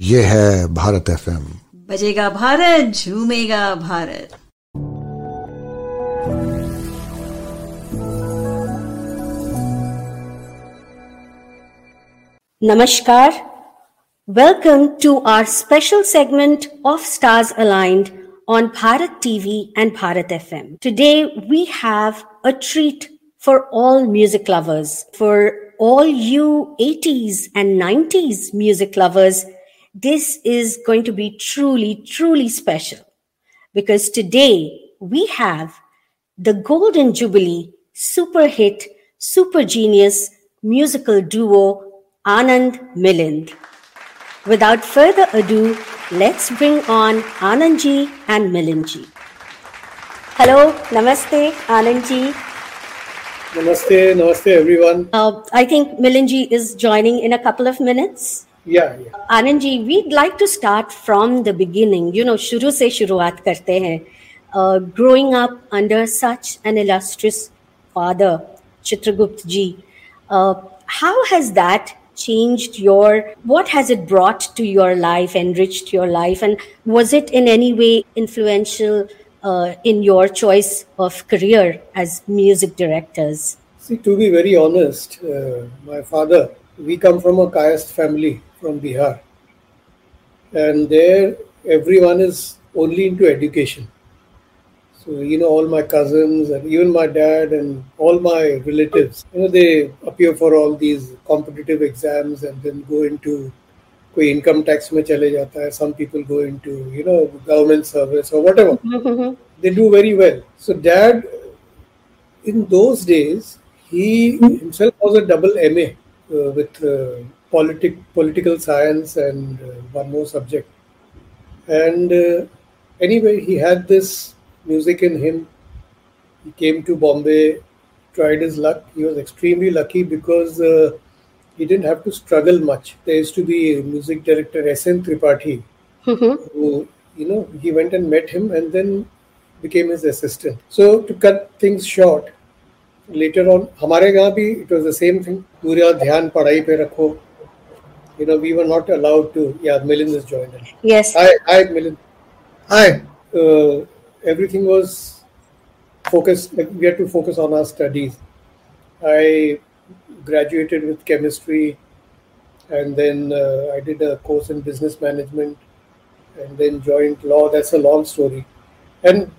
ये है भारत एफएम बजेगा Bharat झूमेगा Bharat Namaskar. Welcome to our special segment of Stars Aligned on Bharat TV and Bharat FM. Today we have a treat for all music lovers, for all you 80s and 90s music lovers. This is going to be truly, truly special because today we have the Golden Jubilee super hit, super genius musical duo Anand Milind. Without further ado, let's bring on Anandji and Milindji. Hello, Namaste, Anandji. Namaste, namaste everyone. Uh, I think Milindji is joining in a couple of minutes yeah, yeah. Anand ji, we'd like to start from the beginning. You know, shuru se shuruaat karte hain. Uh, growing up under such an illustrious father, Chitragupt ji, uh, how has that changed your, what has it brought to your life, enriched your life? And was it in any way influential uh, in your choice of career as music directors? See, to be very honest, uh, my father we come from a Kayast family from Bihar. And there, everyone is only into education. So, you know, all my cousins and even my dad and all my relatives, you know, they appear for all these competitive exams and then go into कोई income tax में चले जाता है some people go into you know government service or whatever they do very well so dad in those days he himself was a double MA uh, with uh, politic political science and uh, one more subject. And uh, anyway he had this music in him. He came to bombay tried his luck. He was extremely lucky because uh, he didn't have to struggle much. There used to be a music director sn tripathi who you know he went and met him and then became his assistant. So to cut things short later on हमारे यहाँ भी it was the same thing पूरा ध्यान पढ़ाई पे रखो you know we were not allowed to yeah Milind is joined in. Yes. hi hi Milind hi uh, everything was focused like we had to focus on our studies I graduated with chemistry and then uh, I did a course in business management and then joined law that's a long story and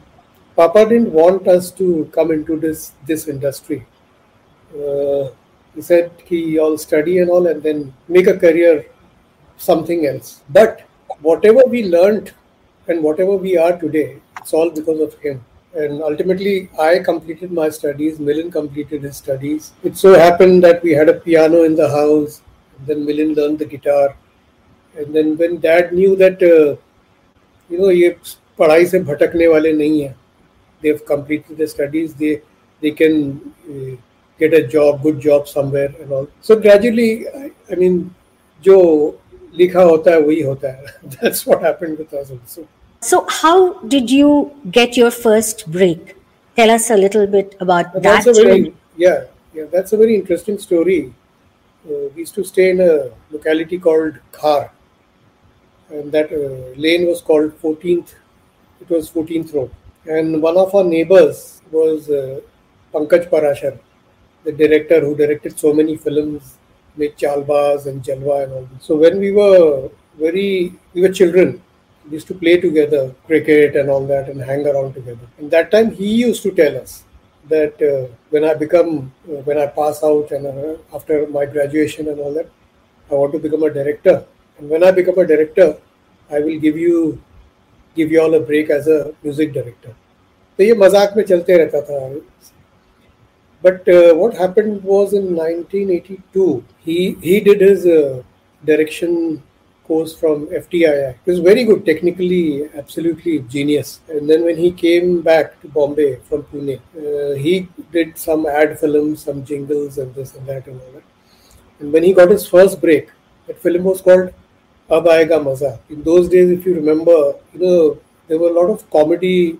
Papa didn't want us to come into this this industry. Uh, he said, he all study and all, and then make a career, something else." But whatever we learned and whatever we are today, it's all because of him. And ultimately, I completed my studies. Milind completed his studies. It so happened that we had a piano in the house. then Milind learned the guitar. And then when Dad knew that, uh, you know, ये पढ़ाई से भटकने वाले नहीं हैं they've completed their studies they they can uh, get a job good job somewhere and all so gradually I, I mean जो लिखा होता है वही होता है that's what happened with us also So, how did you get your first break? Tell us a little bit about But that. that's a very journey. yeah yeah that's a very interesting story uh, we used to stay in a locality called khar and that uh, lane was called 14th it was 14th road and one of our neighbors was uh, pankaj parashar the director who directed so many films made chalbaz and jalwa and all this. so when we were very we were children we used to play together cricket and all that and hang around together and that time he used to tell us that uh, when i become uh, when i pass out and uh, after my graduation and all that i want to become a director and when i become a director i will give you give you all a break as a music director तो ये मजाक में चलते रहता था but uh, what happened was in 1982 he he did his uh, direction course from FTII. He was very good, technically, absolutely genius. And then when he came back to Bombay from Pune, uh, he did some ad films, some jingles, and this and that and all that. And when he got his first break, that film was called Ab Maza. In those days, if you remember, you know, there were a lot of comedy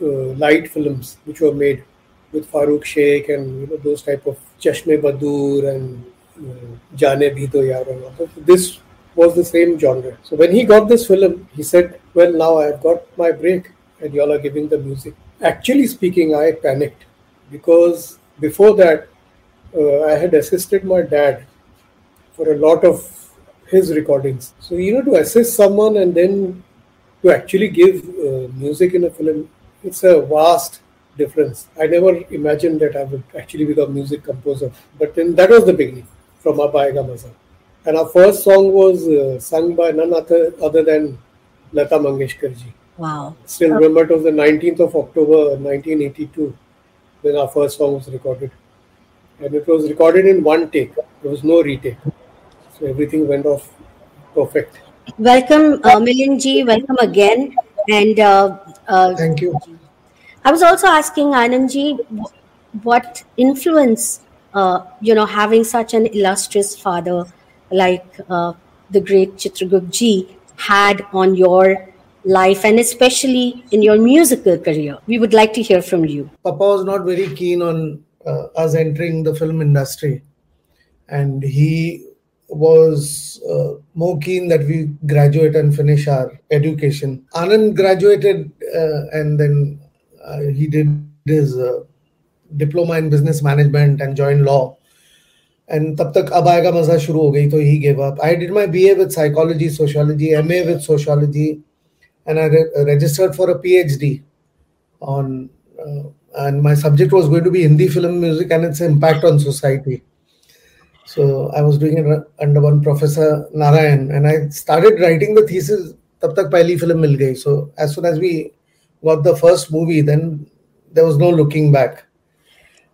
uh, light films which were made with Farooq Sheikh and you know those type of Chashme Buddoor and uh, Jane Bhi To Yaar all. This was the same genre. So when he got this film, he said, Well, now I've got my break and y'all are giving the music. Actually speaking, I panicked because before that, uh, I had assisted my dad for a lot of his recordings. So, you know, to assist someone and then to actually give uh, music in a film, it's a vast difference. I never imagined that I would actually become a music composer. But then that was the beginning from Ab Aayega Maza. And our first song was uh, sung by none other, other than Lata Mangeshkar ji. Wow. Still remember it was the 19th of October 1982 when our first song was recorded. And it was recorded in one take. There was no retake. So everything went off perfect. Welcome, uh, Milind ji. Welcome again. And uh, uh, Thank you. I was also asking Anand ji what influence, uh, you know, having such an illustrious father like uh, the great Chitragupta ji had on your life and especially in your musical career. We would like to hear from you. Papa was not very keen on uh, us entering the film industry, and he was uh, more keen that we graduate and finish our education. Anand graduated, uh, and then uh, he did his uh, diploma in business management and joined law. And तब तक अब आएगा मजा शुरू हो गई तो he gave up. I did my BA with psychology, sociology, MA with sociology, and I re- registered for a PhD on uh, and my subject was going to be Hindi film music and its impact on society. So I was doing it under one professor Narayan, and I started writing the thesis. तब तक पहली film मिल गई. So as soon as we got the first movie, then there was no looking back.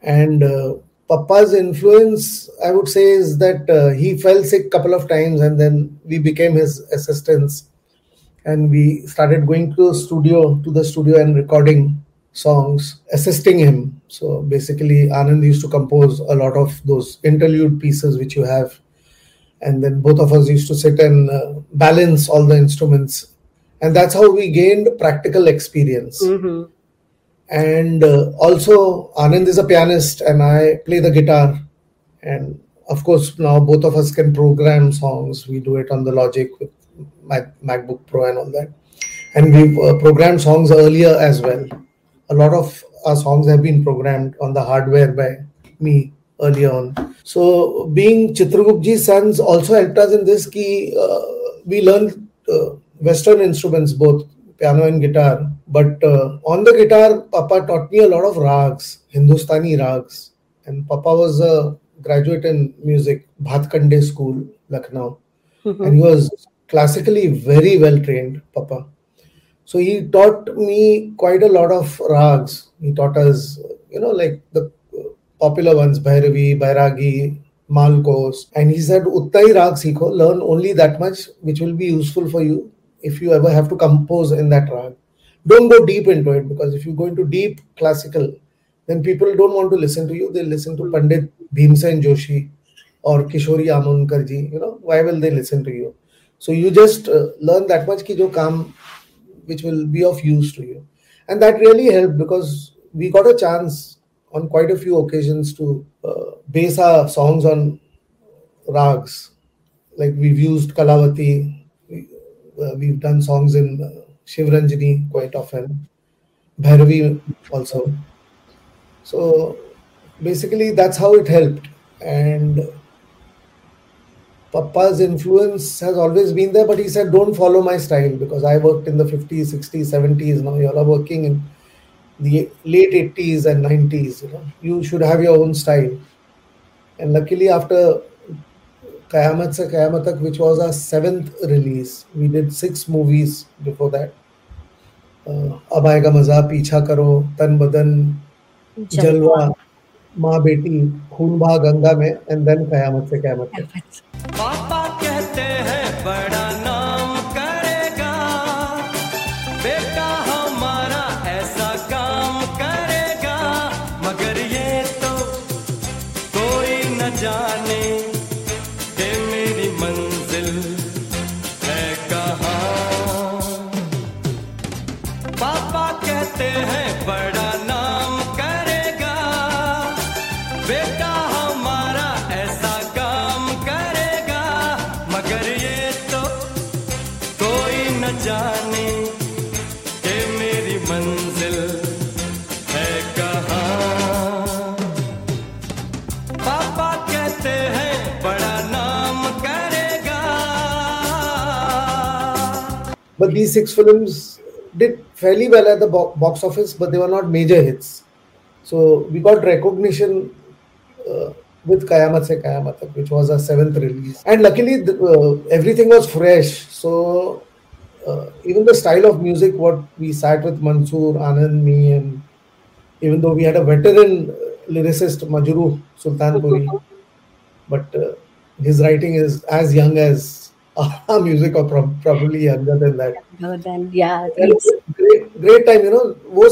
And uh, Papa's influence, I would say, is that uh, he fell sick couple of times, and then we became his assistants and we started going to the studio to the studio and recording songs assisting him so basically anand used to compose a lot of those interlude pieces which you have. And then both of us used to sit and uh, balance all the instruments. And that's how we gained practical experience. Mhm. and uh, also anand is a pianist and i play the guitar. And of course now both of us can program songs. We do it on the logic with my macbook pro and all that. And we've uh, programmed songs earlier as well. A lot of our songs have been programmed on the hardware by me earlier on so being chitragupji's sons also helped us in this key uh, we learned uh, western instruments both piano and guitar. But uh, on the guitar, Papa taught me a lot of rags, Hindustani rags. And Papa was a graduate in music, Bhatkhande School, Lucknow. And he was classically very well trained, Papa. So he taught me quite a lot of rags. He taught us, you know, like the popular ones, Bhairavi, Bairagi, Malkauns. And he said, Uttai rag sikho, learn only that much which will be useful for you if you ever have to compose in that rag. Don't go deep into it because if you go into deep classical, then people don't want to listen to you. They listen to Pandit Bhimsen Joshi or Kishori Amonkar ji. You know, why will they listen to you? So you just uh, learn that much ki jo kaam which will be of use to you. And that really helped because we got a chance on quite a few occasions to uh, base our songs on rags. Like we've used Kalavati, we, uh, we've done songs in uh, quite often, Bhairavi also. So basically, that's how it helped. And Papa's influence has always been there, but he said, don't follow my style because I worked in the 50s, 60s, 70s. Now you all are working in the late 80s and 90s. You, know, you should have your own style. And luckily, after Qayamat Se Qayamat Tak, which was our seventh release, we did six movies before that. Uh, Ab Aayega Maza, Picha Karo, Tan Badan, Jalwa, माँ बेटी खून भा गंगा में and then कयामत से कयामत पापा कहते हैं, बड़ा But these six films did fairly well at the bo- box office, but they were not major hits. So we got recognition uh, with Qayamat Se Qayamat Tak, which was our seventh release. And luckily, the, uh, everything was fresh. So uh, even the style of music, what we sat with Mansoor, Anand, me, and even though we had a veteran uh, lyricist, Majrooh Sultanpuri, but uh, his writing is as young as our music, or prob- probably younger than that. No, then yeah, And it's, great great time you know वो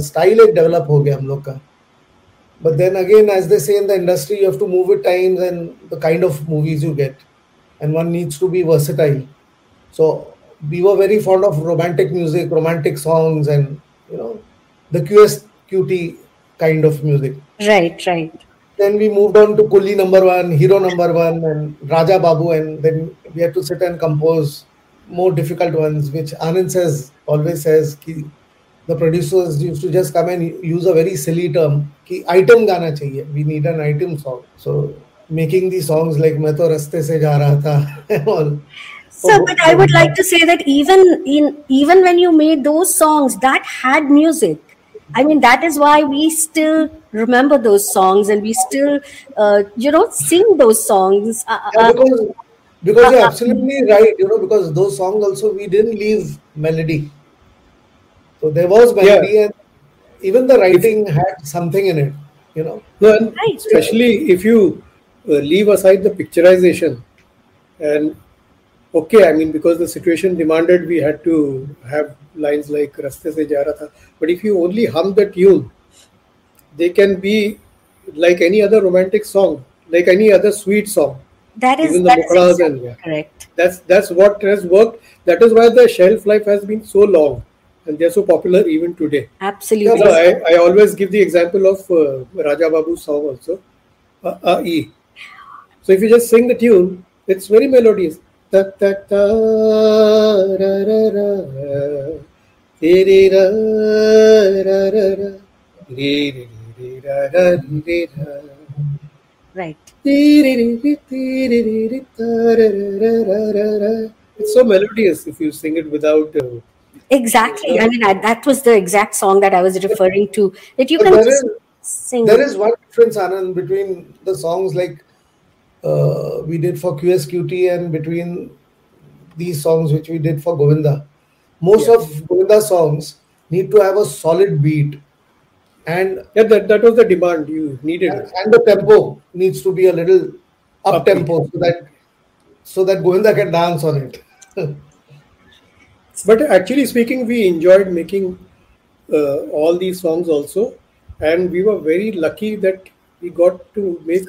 style एक develop हो गया हम लोग का but then again as they say in the industry you have to move with times and the kind of movies you get and one needs to be versatile so we were very fond of romantic music romantic songs and you know the qs qt kind of music right, right. then we moved on to Coolie number one, Hero number one, and Raja Babu, and then we had to sit and compose more difficult ones, which Anand says always says ki, the producers used to just come and use a very silly term ki item gana chahiye. We need an item song. So making these songs like Mato raste se ja raha tha, all. Sir, so, oh, but I would oh, like to say that even in even when you made those songs, that had music. I mean, that is why we still remember those songs and we still, uh, you know, sing those songs. Uh, Yeah, uh, because because you're absolutely right, you know, because those songs also we didn't leave melody. So there was melody and even the writing had something in it, you know. No, and Right. especially if you uh, leave aside the picturization and okay i mean because the situation demanded we had to have lines like raste se ja raha tha but if you only hum the tune they can be like any other romantic song like any other sweet song that is, even the that is exactly and- yeah. correct. that's that's what has worked that is why the shelf life has been so long and they're so popular even today Absolutely. so I, I always give the example of uh, Raja Babu's song also, uh, uh, E. So if you just sing the tune, it's very melodious. Ta ta ta ra ra ra re re ra ra ra ra re re Right. It's so melodious if you sing it without. Uh, exactly. I mean, I, that was the exact song that I was referring to. That you can just is, sing. There is one difference, Anand, between the songs like uh, we did for QSQT and between these songs which we did for Govinda. Most yeah. of Govinda songs need to have a solid beat and yeah, that, that was the demand you needed. and the tempo needs to be a little up tempo so that so that Govinda can dance on it. But actually speaking, we enjoyed making uh, all these songs also, and we were very lucky that we got to make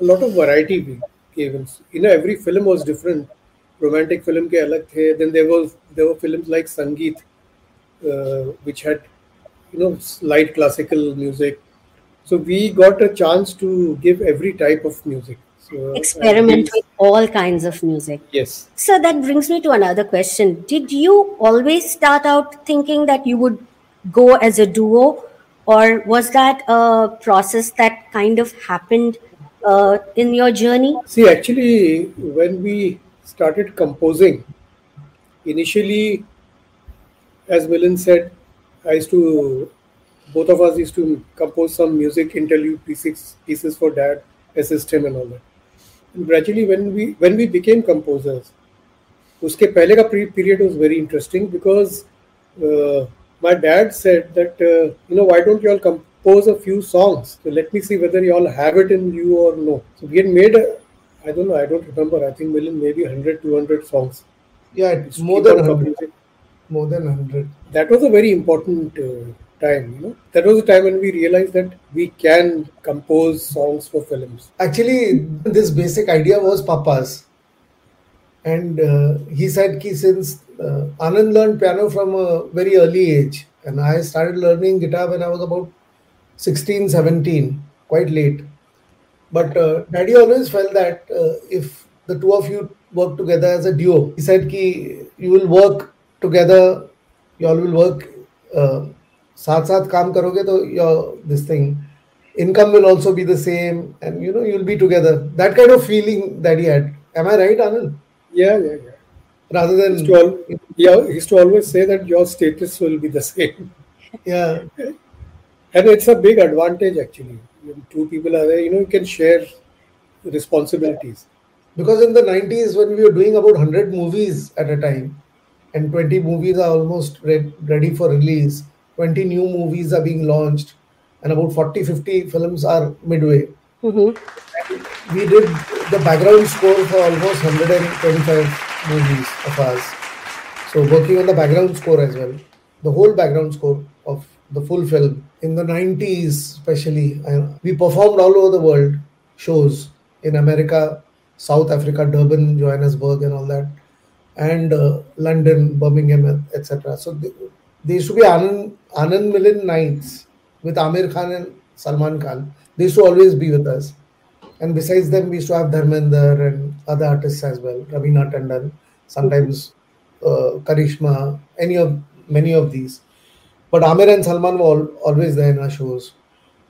a lot of variety. We gave in. You know, every film was different. Romantic film ke alag the. Then there was there were films like Sangeet, uh, which had you know light classical music. So we got a chance to give every type of music. So, Experiment with all kinds of music. Yes. So that brings me to another question. Did you always start out thinking that you would go as a duo, or was that a process that kind of happened uh, in your journey? See, actually, when we started composing, initially, as Milind said, I used to, both of us used to compose some music interlude pieces, pieces for dad, assist him and all that. And gradually, when we when we became composers, उसके पहले का pre- period was very interesting because uh, my dad said that uh, you know why don't you all compose a few songs so let me see whether you all have it in you or no so we had made a, I don't know I don't remember I think million maybe 100 200 songs Yeah, it's Keep more on than 100. composing. More than 100. that was a very important uh, time you know that was the time when we realized that we can compose songs for films Actually, this basic idea was Papa's. And uh, he said ki since uh, Anand learned piano from a very early age, and I started learning guitar when I was about 16, 17, quite late. But uh, Daddy always felt that uh, if the two of you work together as a duo. He said कि you will work together, you all will work uh, साथ साथ काम करोगे तो your this thing income will also be the same and you know you'll be together. That kind of feeling that he had. Am I right, Anand? Yeah, yeah, yeah. Rather than He used to al- yeah, he used to always say that your status will be the same. yeah, And it's a big advantage actually. When two people are there, you know, you can share responsibilities. because in the 90s when we were doing about 100 movies at a time and 20 movies are almost re- ready for release. 20 new movies are being launched and about 40 50 films are midway. Mhm. we did the background score for almost 125 movies of ours. So working on the background score as well the whole background score of the full film. In the 90s especially I- we performed all over the world shows in america south africa durban johannesburg and all that and uh, london birmingham etc so they, they used to be anand, anand Milind nights with aamir khan and salman khan they used to always be with us and besides them, we used to have Dharmendra and other artists as well, Raveena Tandon, sometimes uh, Karishma, any of many of these. But Aamir and Salman were al- always there in our shows.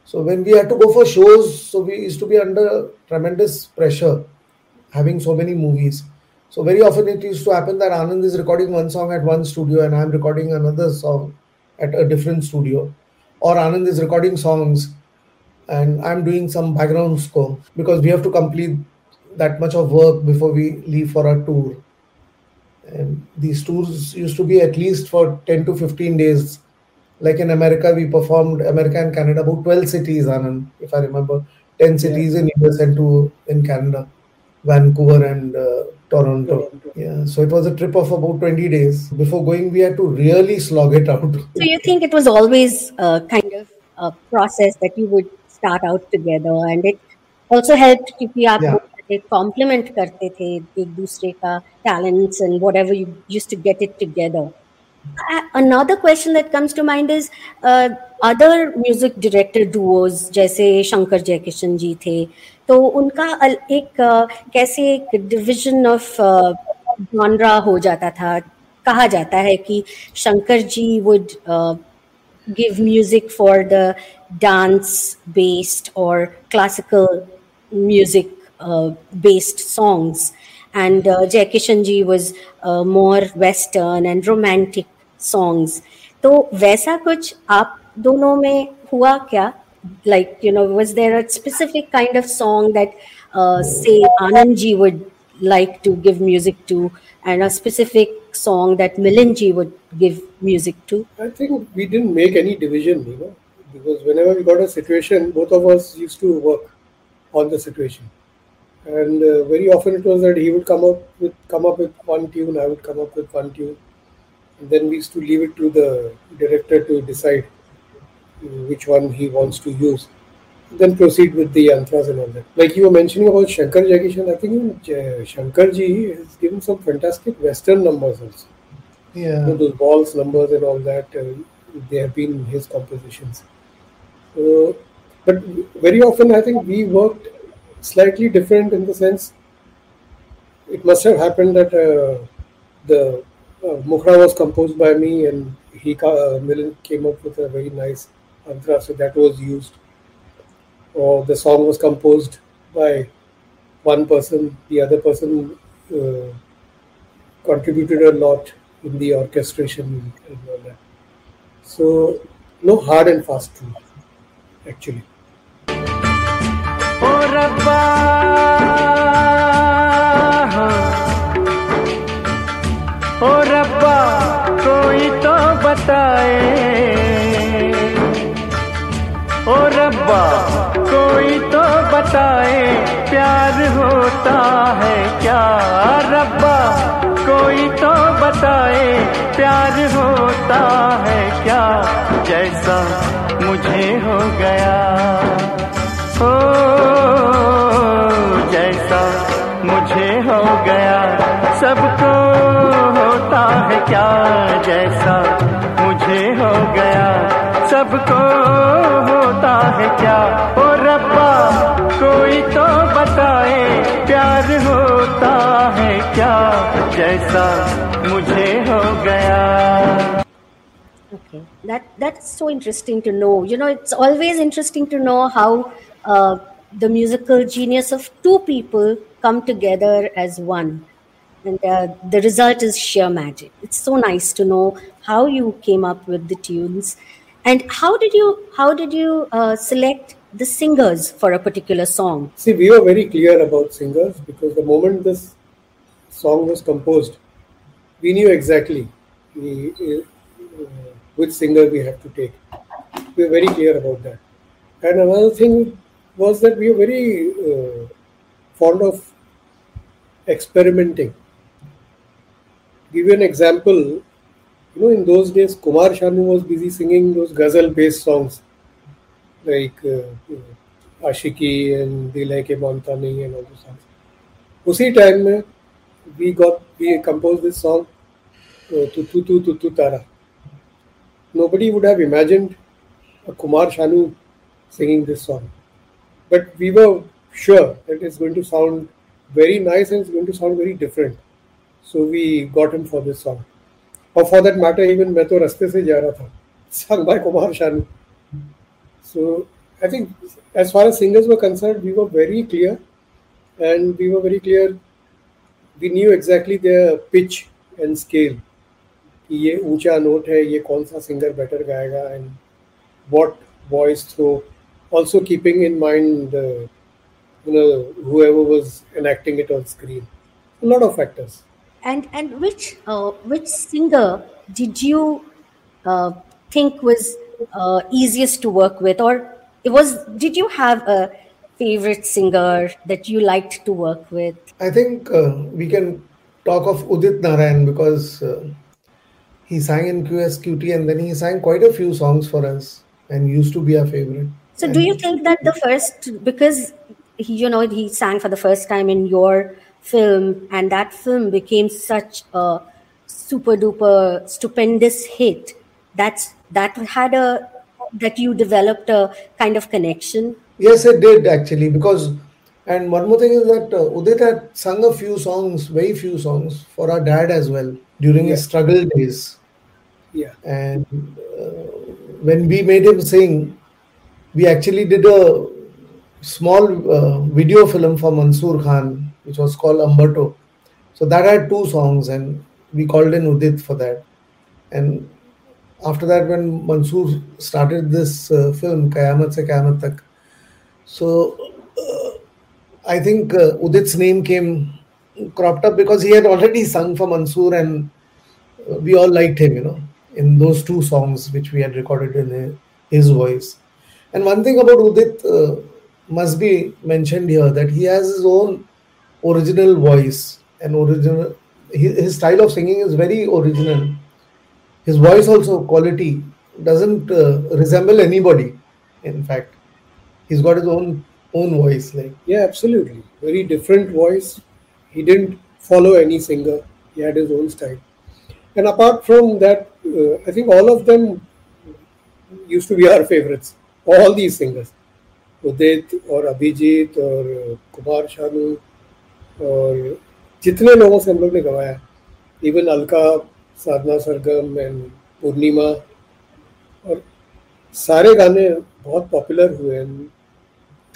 So when we had to go for shows, so we used to be under tremendous pressure, having so many movies. So very often it used to happen that Anand is recording one song at one studio and I'm recording another song at a different studio, or Anand is recording songs and I'm doing some background score because we have to complete that much of work before we leave for our tour. And these tours used to be at least for 10 to 15 days. Like in America, we performed America and Canada, about 12 cities, Anand, if I remember, 10 cities in US and two in Canada, Vancouver and uh, Toronto. Toronto. Yeah, so it was a trip of about 20 days. Before going, we had to really slog it out. So you think it was always a kind of a process that you would start out together and it also helped क्योंकि आप Yeah. लोग complement करते थे एक दूसरे का talents and whatever you used to get it together. A- Another question that comes to mind is uh, other music director duos जैसे शंकर जयकिशन जी थे तो उनका एक कैसे एक डिविजन ऑफ़ जॉनरा हो जाता था। कहा जाता है कि Shankar ji would give music for the dance based और classical music based songs and Jaikishan ji was more western and romantic songs तो वैसा कुछ आप दोनों में हुआ क्या? Like you know was there a specific kind of song that uh, say anandji would like to give music to and a specific song that Milind ji would give music to? I think we didn't make any division, you know, because whenever we got a situation, both of us used to work on the situation, and uh, very often it was that he would come up with come up with one tune, I would come up with one tune, and then we used to leave it to the director to decide which one he wants to use. Then proceed with the antaras and all that. Like you were mentioning about Shankar Jaikishan, I think uh, Shankar ji has given some fantastic Western numbers also you know, those balls numbers and all that uh, they have been his compositions so, but very often i think we worked slightly different in the sense it must have happened that uh, the uh, Mukhra was composed by me and he uh, Milind came up with a very nice antra so that was used or the song was composed by one person the other person uh, contributed a lot in the orchestration and all that. So, no hard and fast rule, actually. ओ रब्बा ओ रब्बा कोई तो बताए कोई तो बताए, प्यार होता है क्या? रब्बा, कोई तो बताए, प्यार होता है क्या? जैसा मुझे हो गया। हो जैसा मुझे हो गया। सबको होता है क्या? जैसा मुझे हो गया। सबको होता है क्या ओ रब्बा को कोई तो बताए प्यार होता है क्या जैसा मुझे हो गया Okay, that that's so interesting to know. You know, it's always interesting to know how uh, the musical genius of two people come together as one, and uh, the result is sheer magic. It's so nice to know how you came up with the tunes, and how did you how did you uh, select the singers for a particular song? See, we were very clear about singers because the moment this song was composed, we knew exactly uh, which singer we have to take. We were very clear about that. And another thing was that we were very uh, fond of experimenting. Give you an example you know, in those days, Kumar Shanu was busy singing those ghazal based songs like uh, uh Aashiqui and Dil Hai Ke Montani and all those songs. Usi time, we got we composed this song, uh, Tu Tu Tu Tu Tara. Nobody would have imagined a Kumar Shanu singing this song. But we were sure that it's going to sound very nice and it's going to sound very different. So we got him for this song. Or for that matter, even मैं तो रास्ते से जा रहा था, sung by Kumar Shanu. So I think as far as singers were concerned, we were very clear, and we were very clear. We knew exactly their pitch and scale. कि ये ऊंचा नोट है ये कौन सा सिंगर बेटर गाएगा and what voice throw also keeping in mind uh, you know whoever was enacting it on screen a lot of factors And and which uh, which singer did you uh, think was uh, easiest to work with, or it was did you have a favorite singer that you liked to work with? I think uh, we can talk of Udit Narayan because uh, he sang in QSQT and then he sang quite a few songs for us and used to be our favorite. So do you think that the first because he, you know he sang for the first time in your film and that film became such a super duper stupendous hit. That's that had a that you developed a kind of connection? Yes, it did actually because, and one more thing is that uh, Udit had sung a few songs, very few songs for our dad as well during his struggle days. yeah. And uh, when we made him sing, we actually did a small uh, video film for Mansoor Khan, which was called Umberto. So that had two songs, and we called in Udit for that. And after that, when Mansoor started this uh, film, Qayamat Se Qayamat Tak, so uh, I think uh, Udit's name came cropped up because he had already sung for Mansoor, and uh, we all liked him, you know, in those two songs which we had recorded in his voice. And one thing about Udit uh, must be mentioned here that he has his own original voice and original. His, his style of singing is very original. His voice also quality doesn't uh, resemble anybody. In fact, he's got his own own voice. Like Yeah, absolutely. Very different voice. He didn't follow any singer. He had his own style. And apart from that, uh, I think all of them used to be our favorites. All these singers, Udit or Abhijit or uh, Kumar Shanu और जितने लोगों से हम लोग ने गवाया even Alka Sadhana Sargam and Purnima और सारे गाने बहुत पॉपुलर हुए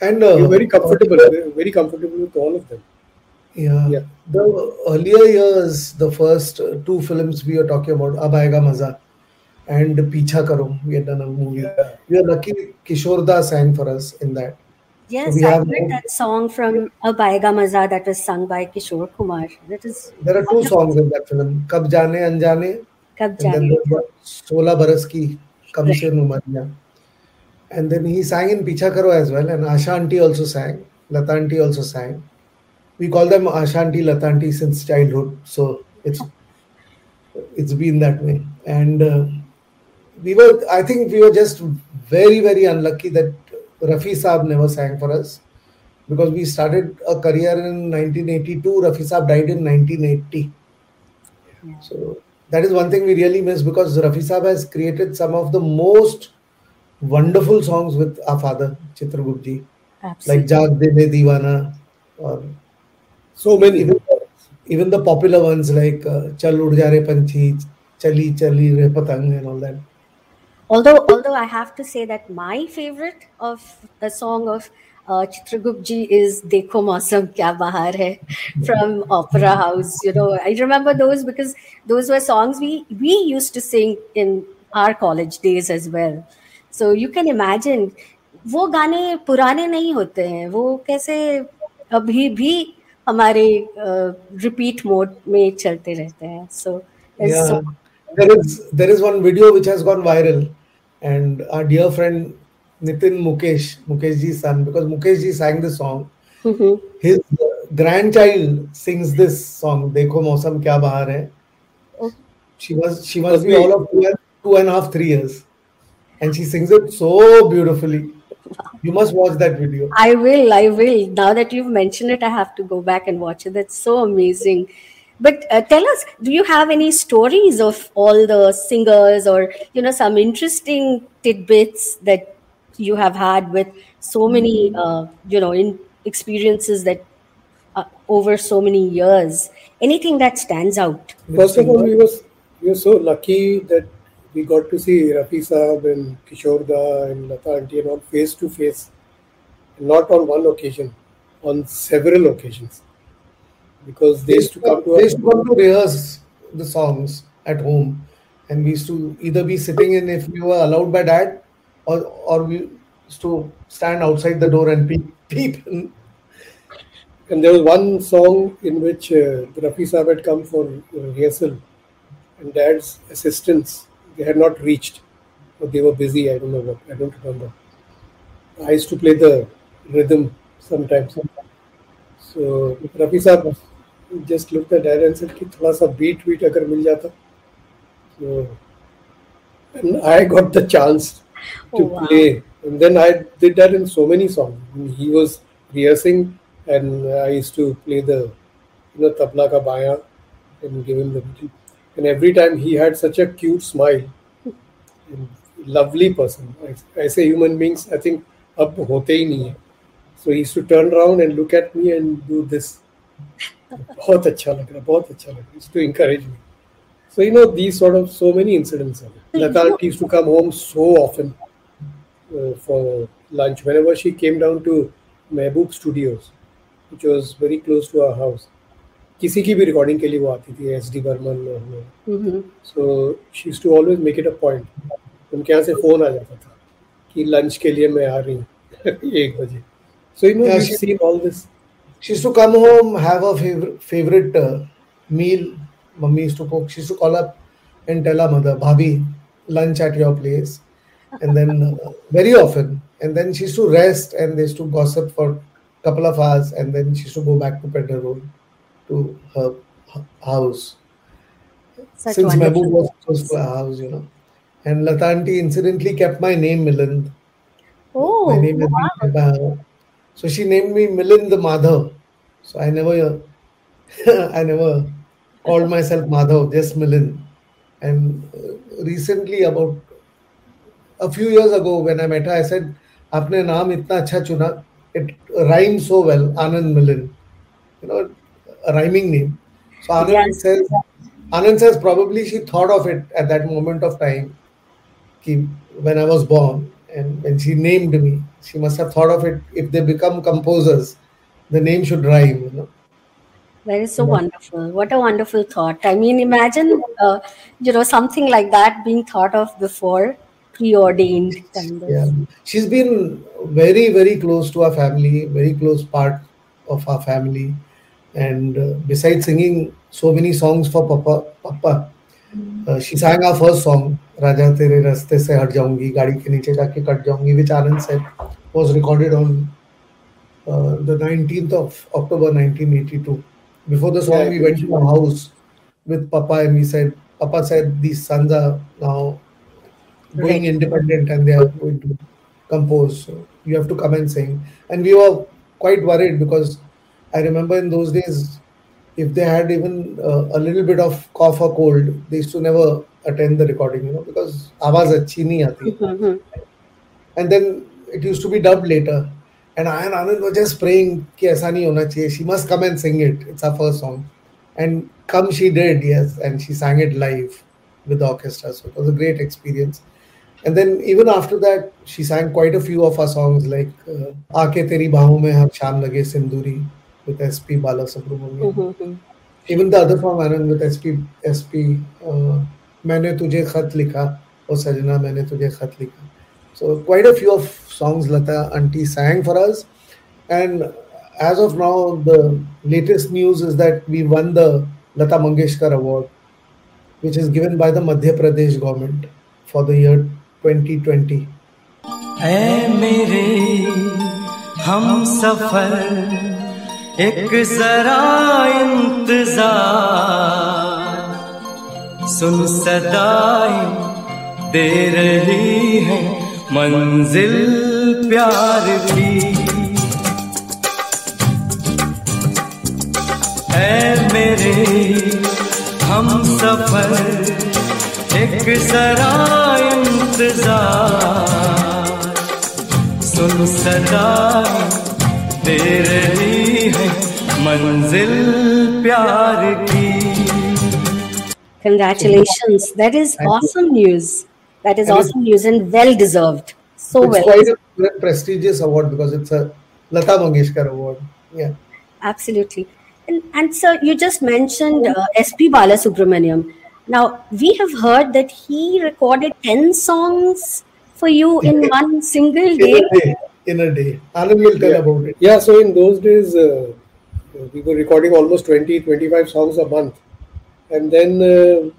and very comfortable very comfortable with all of them या the years the first two films we are talking about Ab Aayega Mazaa and Peechha Karo ये movie Kishore Das for us in that Yes, we I heard that song from Ab Aayega Maza that was sung by Kishore Kumar. That is There are two songs in that film, Kab Jaane Anjane, Kab and then Jaane. Sola Baras Ki Kam Se Numariya. And then he sang in Picha Karo as well, and Asha Aunty also sang, Latanti also sang. We call them Asha Aunty, Lata since childhood, so it's it's been that way. And uh, we were, I think, we were just very very unlucky that Rafi Saab never sang for us because we started a career in 1982. Rafi Saab died in 1980. So that is one thing we really miss because Rafi Saab has created some of the most wonderful songs with our father, Chitragupji. like Absolutely. Jaag Dil-e-Deewana, or So many. even, even the popular ones like uh, Chal Ud Ja Re Panchi, Chali Chali Re Patang, and all that. Although although I have to say that my favorite of the song of uh, Chitragupt ji is "Dekho Mausam Kya Bahar Hai" from Opera House. You know, I remember those because those were songs we we used to sing in our college days as well. So you can imagine वो गाने पुराने नहीं होते हैं वो कैसे अभी भी हमारे रिपीट मोड में चलते रहते हैं so Yeah, there is there is one video which has gone viral, and our dear friend Nitin Mukesh, Mukesh ji's son, because Mukesh ji sang this song. Mm-hmm. His grandchild sings this song. Dekho Mausam Kya Bahar Hai. Oh. She was she must be all of two and, two and a half three years, and she sings it so beautifully. You must watch that video. I will, I will. Now that you've mentioned it, I have to go back and watch it. That's so amazing. But uh, tell us, do you have any stories of all the singers or, you know, some interesting tidbits that you have had with so many, uh, you know, in experiences that uh, over so many years? Anything that stands out? First of all, we was we were so lucky that we got to see Rafi Saab and Kishore Da and Lata Aunty and all face to face, not on one occasion, on several occasions, because they used to come to They us. used to come to rehearse the songs at home, and we used to either be sitting in if we were allowed by dad, or or we used to stand outside the door and peep peep. in. And there was one song in which uh, Rafi Saab had come for uh, rehearsal, and Dad's assistants they had not reached, or they were busy. I don't know what. I don't remember. I used to play the rhythm sometimes. So Rafi Saab just looked at Dad and said कि थोड़ा सा beat beat अगर मिल जाता. So and I got the chance to Oh, wow. play, and then I did that in so many songs. He was rehearsing, and I used to play the you know tabla ka baya and give him the beat. And every time he had such a cute smile, and lovely person. I, I say human beings. I think अब होते ही नहीं है. So he used to turn around and look at me and do this. बहुत अच्छा लग रहा बहुत अच्छा लग रहा। To encourage me so you know these sort of so many incidents are Lata tease to come home so often for lunch whenever she came down to Mehboob Studios which was very close to our house किसी की भी recording के लिए वो आती थी SD Burman और वो। So she is to always make it a point उनके यहाँ से फ़ोन आ जाता था कि लंच के लिए मैं आ रही हूँ एक बजे। So you know see all this She used to come home, have a favorite favorite uh, meal. Mummy used to cook. She used to call up and tell her mother, Bhabi, lunch at your place," and then uh, very often, and then she used to rest and they used to gossip for a couple of hours, and then she used to go back to Pedder Road to her h- house. Such Since Mehboob was close to our house, you know. And Lata aunty incidentally kept my name Milind. Oh, My name is Milind. So she named me Milind Madhav. So I never, I never called myself Madhav, just Milin. And uh, recently, about a few years ago, when I met her, I said, "Apne naam itna acha chuna. It rhymes so well, Anand Milin. You know, a rhyming name." So Anand yes. says, Anand says probably she thought of it at that moment of time, when I was born, and when she named me, she must have thought of it. If they become composers the name should rhyme you know. That is so yeah. wonderful. What a wonderful thought. I mean imagine uh, you know something like that being thought of before preordained kind of. Yeah. She's been very very close to our family very close part of our family. And uh, besides singing so many songs for papa papa uh, mm-hmm. she sang our first song raja tere raste se hat jaungi gaadi ke niche jaake kat jaungi which anand said was recorded on uh, the 19th of October 1982. Before the song, yeah, we went to the house with Papa and we said, Papa said these sons are now going independent and they are going to compose. So you have to come and sing. And we were quite worried because I remember in those days, if they had even uh, a little bit of cough or cold, they used to never attend the recording, you know, because awaz achhi nahi aati. And then it used to be dubbed later And I and Anand were just praying कि ऐसा नहीं होना चाहिए. She must come and sing it. It's our first song. And come she did, yes. And she sang it live with the orchestra. So it was a great experience. And then even after that, she sang quite a few of our songs like uh, Aake Teri Baahon Mein Har Sham Lage Sinduri with SP Balasubramaniam. Mm-hmm. Even the other song Anand with SP SP uh, मैंने तुझे खत लिखा ओ सजना मैंने तुझे खत लिखा so quite a few of songs Lata auntie sang for us and as of now the latest news is that we won the Lata Mangeshkar award which is given by the Madhya Pradesh government for the year 2020 ऐ मेरे हम सफ़र एक जरा इंतज़ार सुन सदाई दे रही है मंजिल प्यार की ऐ मेरे हम सफ़र एक जरा इंतज़ार सुन सदा दे रही है मंजिल प्यार की Congratulations. That is awesome news. That is And awesome news and well deserved. So it's well. quite a prestigious award because it's a Lata Mangeshkar award yeah Absolutely. And, and sir, you just mentioned uh, SP Balasubramaniam. Now, we have heard that he recorded 10 songs for you in one single day. in day. a day in a day Anand will tell Yeah. about it Yeah, so in those days, uh, we were recording almost 20, 25 songs a month. And then, uh,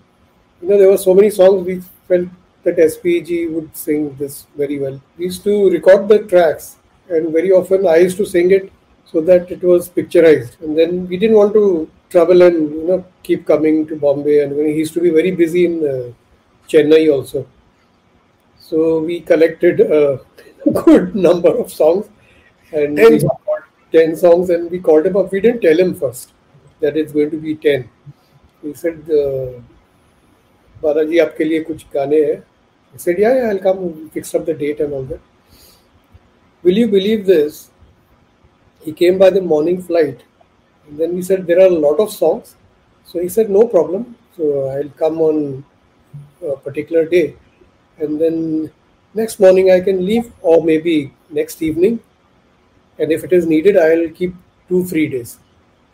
you know, there were so many songs we felt that SPB would sing this very well. We used to record the tracks, and very often I used to sing it so that it was picturized. And then we didn't want to travel and you know keep coming to Bombay. And he used to be very busy in uh, Chennai also, so we collected a good number of songs and ten. Ten songs, and we called him up. We didn't tell him first that it's going to be ten. He said. Uh, Balaji आपके लिए कुछ गाने हैं he said, yeah, yeah, I'll come. Fixed up the date and all that. Will you believe this? He came by the morning flight. And then we said, there are a lot of songs. So he said, no problem. So I'll come on a particular day. And then next morning I can leave, or maybe next evening. And if it is needed, I'll keep two free days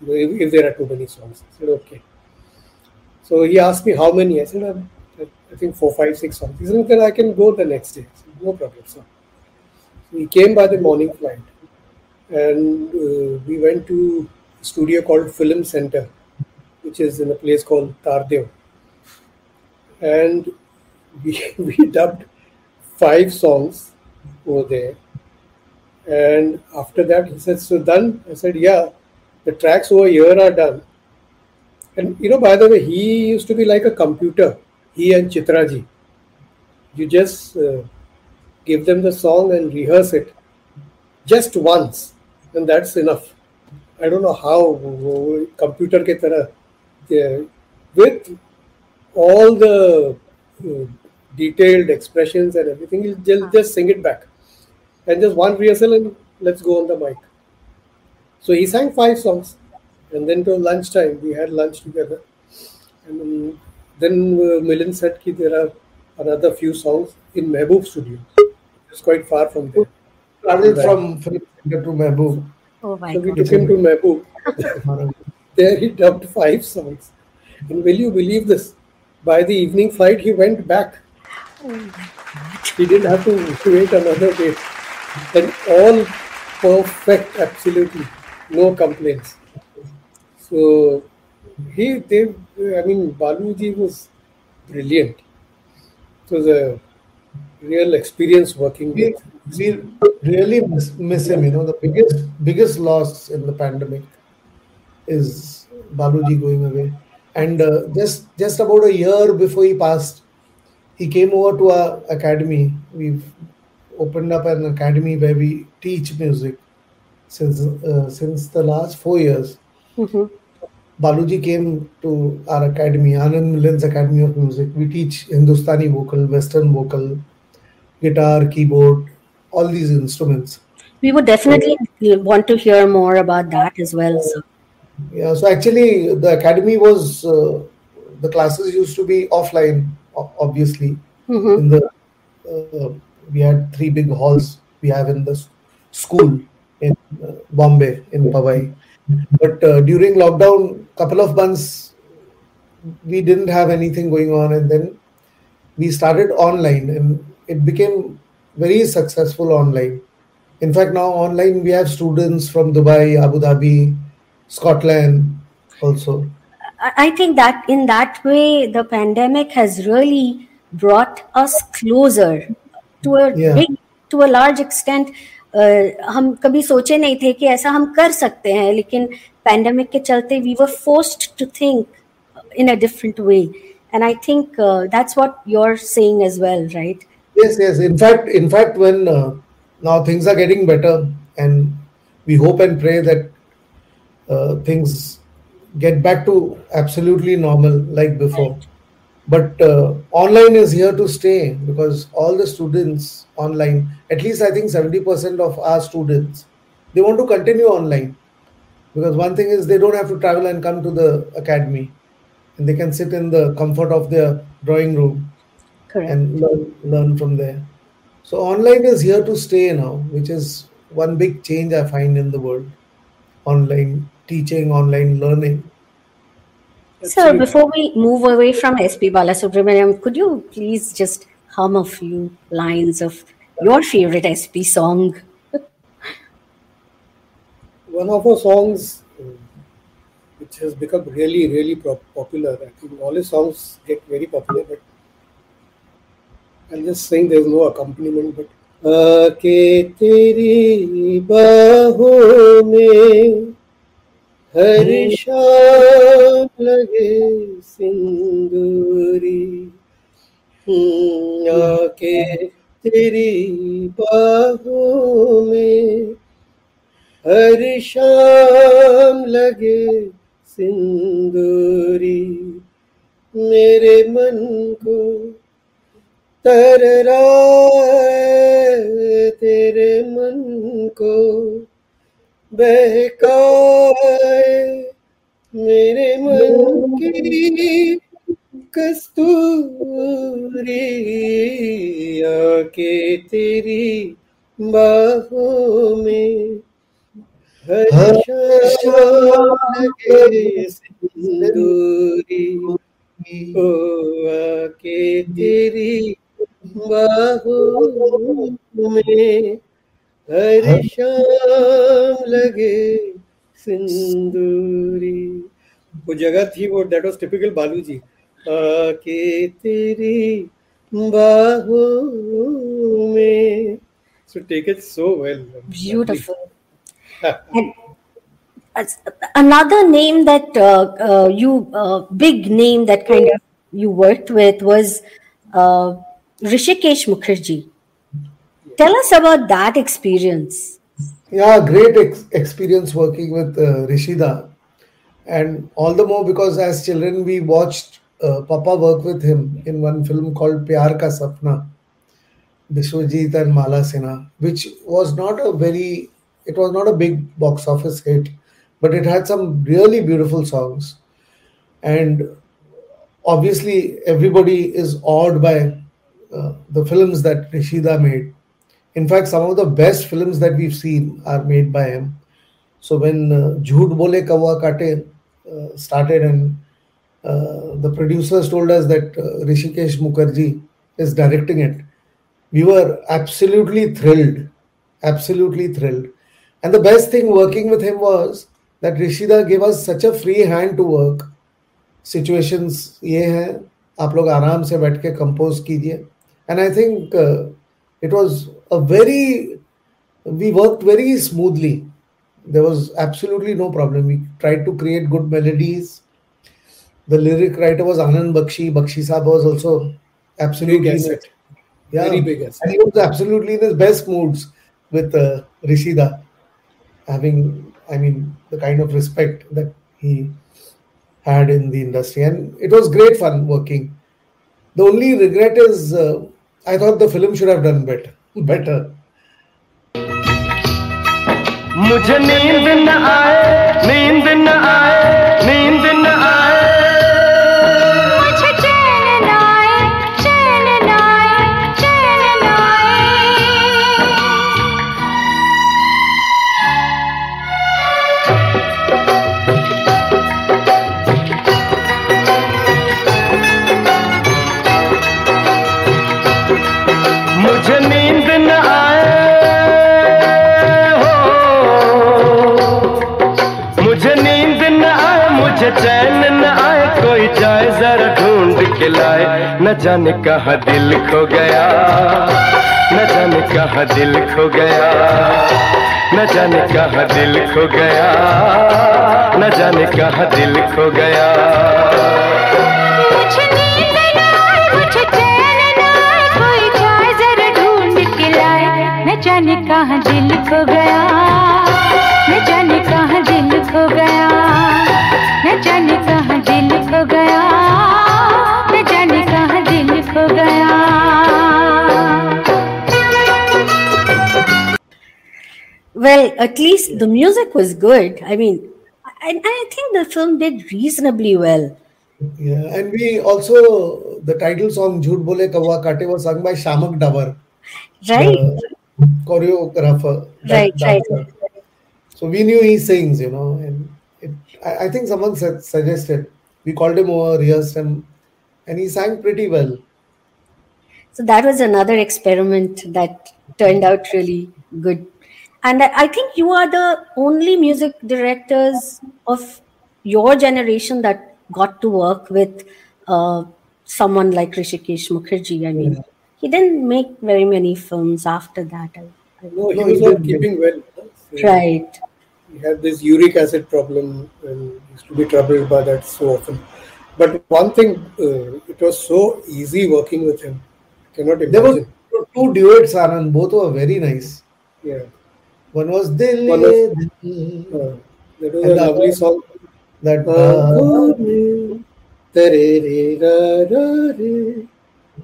if, if there are too many songs. I said, okay. So he asked me how many. I said, "Um, I think four, five, six songs. Said, then I can go the next day. No problem, sir. So he came by the morning flight. And uh, we went to a studio called Film Center, which is in a place called Tardeo. And we, we dubbed five songs over there. And after that, he said, So done? I said, Yeah, the tracks over here are done. And you know, by the way, he used to be like a computer, he and Chitraji. You just uh, give them the song and rehearse it just once, and that's enough. I don't know how computer ke tarah, yeah, with all the uh, detailed expressions and everything, you just, just sing it back. And just one rehearsal and let's go on the mic. So he sang five songs. And then to lunchtime, we had lunch together. And then uh, Milind said that there are another few songs in Mehboob Studio. It's quite far from there. traveled from Film to Mehboob Oh my So we God. took him to Mehboob. There he dubbed five songs. And will you believe this? By the evening flight, he went back. He didn't have to wait another day. And all perfect, absolutely. No complaints. So he, they, I mean, Baluji was brilliant. It was a real experience working we, with. we really miss, miss him. You know, the biggest biggest loss in the pandemic is Baluji going away. And uh, just just about a year before he passed, he came over to our academy. We've opened up an academy where we teach music since uh, since the last four years. Mhm. Baluji came to our academy, Anand Milind's Academy of Music. We teach Hindustani vocal, Western vocal, guitar, keyboard, all these instruments. We would definitely want to hear more about that as well. So. Yeah, so actually, the academy was uh, the classes used to be offline, obviously. Mhm. In the uh, we had three big halls we have in the school in uh, Bombay in Powai. But uh, during lockdown, couple of months we didn't have anything going on, and then we started online, and it became very successful online. In fact, now online we have students from Dubai, Abu Dhabi, Scotland also. I think that in that way, the pandemic has really brought us closer to a Yeah. big, to a large extent. हम कभी सोचे नहीं थे कि ऐसा हम कर सकते हैं लेकिन पैंडमिक के चलते we were forced to think in a different way and I think that's what you are saying as well right yes yes in fact in fact when now things are getting better and we hope and pray that things get back to absolutely normal like before But uh, online is here to stay because all the students online, at least I think seventy percent of our students, they want to continue online because one thing is they don't have to travel and come to the academy, and they can sit in the comfort of their drawing room correct and learn, learn from there. So online is here to stay now, which is one big change I find in the world. Online teaching, online learning. so before we move away from sp balasubramaniam could you please just hum a few lines of your favorite sp song One of our songs, uh, which has become really, really pro- popular. I think all his songs get very popular, but I'll just sing. There's no accompaniment, but आके तेरी बाहों में हर शाम लगे सिंदूरी हम्म, आके तेरी बाहों में। हर शाम लगे सिंदूरी मेरे मन को तरराए तेरे मन को बहकाए मेरे मन की कस्तूरी आके तेरी बाहों में हर शाम सिंदूरी। ओ आके तेरी बाहों में हर शाम लगे सिंदूरी वो जगह थी वो दैट वाज टिपिकल बालू जी आके तेरी बाहों में so take it so well beautiful and another name that uh, uh, you uh, big name that kind of you worked with was uh, rishikesh mukherjee tell us about that experience Yeah, great ex- experience working with uh, Rishida. And all the more because as children we watched uh, Papa work with him in one film called Pyar Ka Sapna, Vishwajit and Mala Sinha, which was not a very, it was not a big box office hit, but it had some really beautiful songs. And obviously everybody is awed by uh, the films that Rishida made. In fact, some of the best films that we've seen are made by him. So when uh, Jhoot Bole Kawa Kate uh, started and uh, the producers told us that uh, Hrishikesh Mukherjee is directing it, we were absolutely thrilled, absolutely thrilled. And the best thing working with him was that Rishida gave us such a free hand to work. Situations ये हैं आप लोग आराम से बैठ के compose कीजिए and I think it was a very we worked very smoothly. There was absolutely no problem. We tried to create good melodies. The lyric writer was anand bakshi. Bakshi Saab was also absolutely Big asset. yeah. Very big asset. and he was absolutely in his best moods with uh, rishida having i mean the kind of respect that he had in the industry. And it was great fun working. The only regret is uh, I thought the film should have done better. Better. मुझे नींद न आए नींद न आए नींद न आए चैन न आए, कोई जाए जरा ढूंढ के लाए। न जाने कहा दिल खो गया। न जाने कहा दिल खो गया। न जाने कहा दिल खो गया। न जाने कहा दिल खो गया। जाने कहाँ दिल खो गया। Well, at least the music was good. I mean, and I think the film did reasonably well. Yeah, and we also the title song "Jhoot Bole Kawa Kate" was sung by Shiamak Davar, Right? choreographer. Right, right. So we knew he sings, you know, and it, I, I think someone said, suggested we called him over, rehearsed him, and he sang pretty well. So that was another experiment that turned out really good. And I I think you are the only music directors of your generation that got to work with uh, someone like Hrishikesh Mukherjee. I mean, he didn't make very many films after that. I, I, No, he was he not keeping well. right. He had this uric acid problem and used to be troubled by that so often. But one thing, uh, it was so easy working with him. Cannot imagine. There were two duets, Anand. Both were very nice. Yeah. One was Dil One was- Uh, that was And a the lovely other- song. that Tere ra ra re,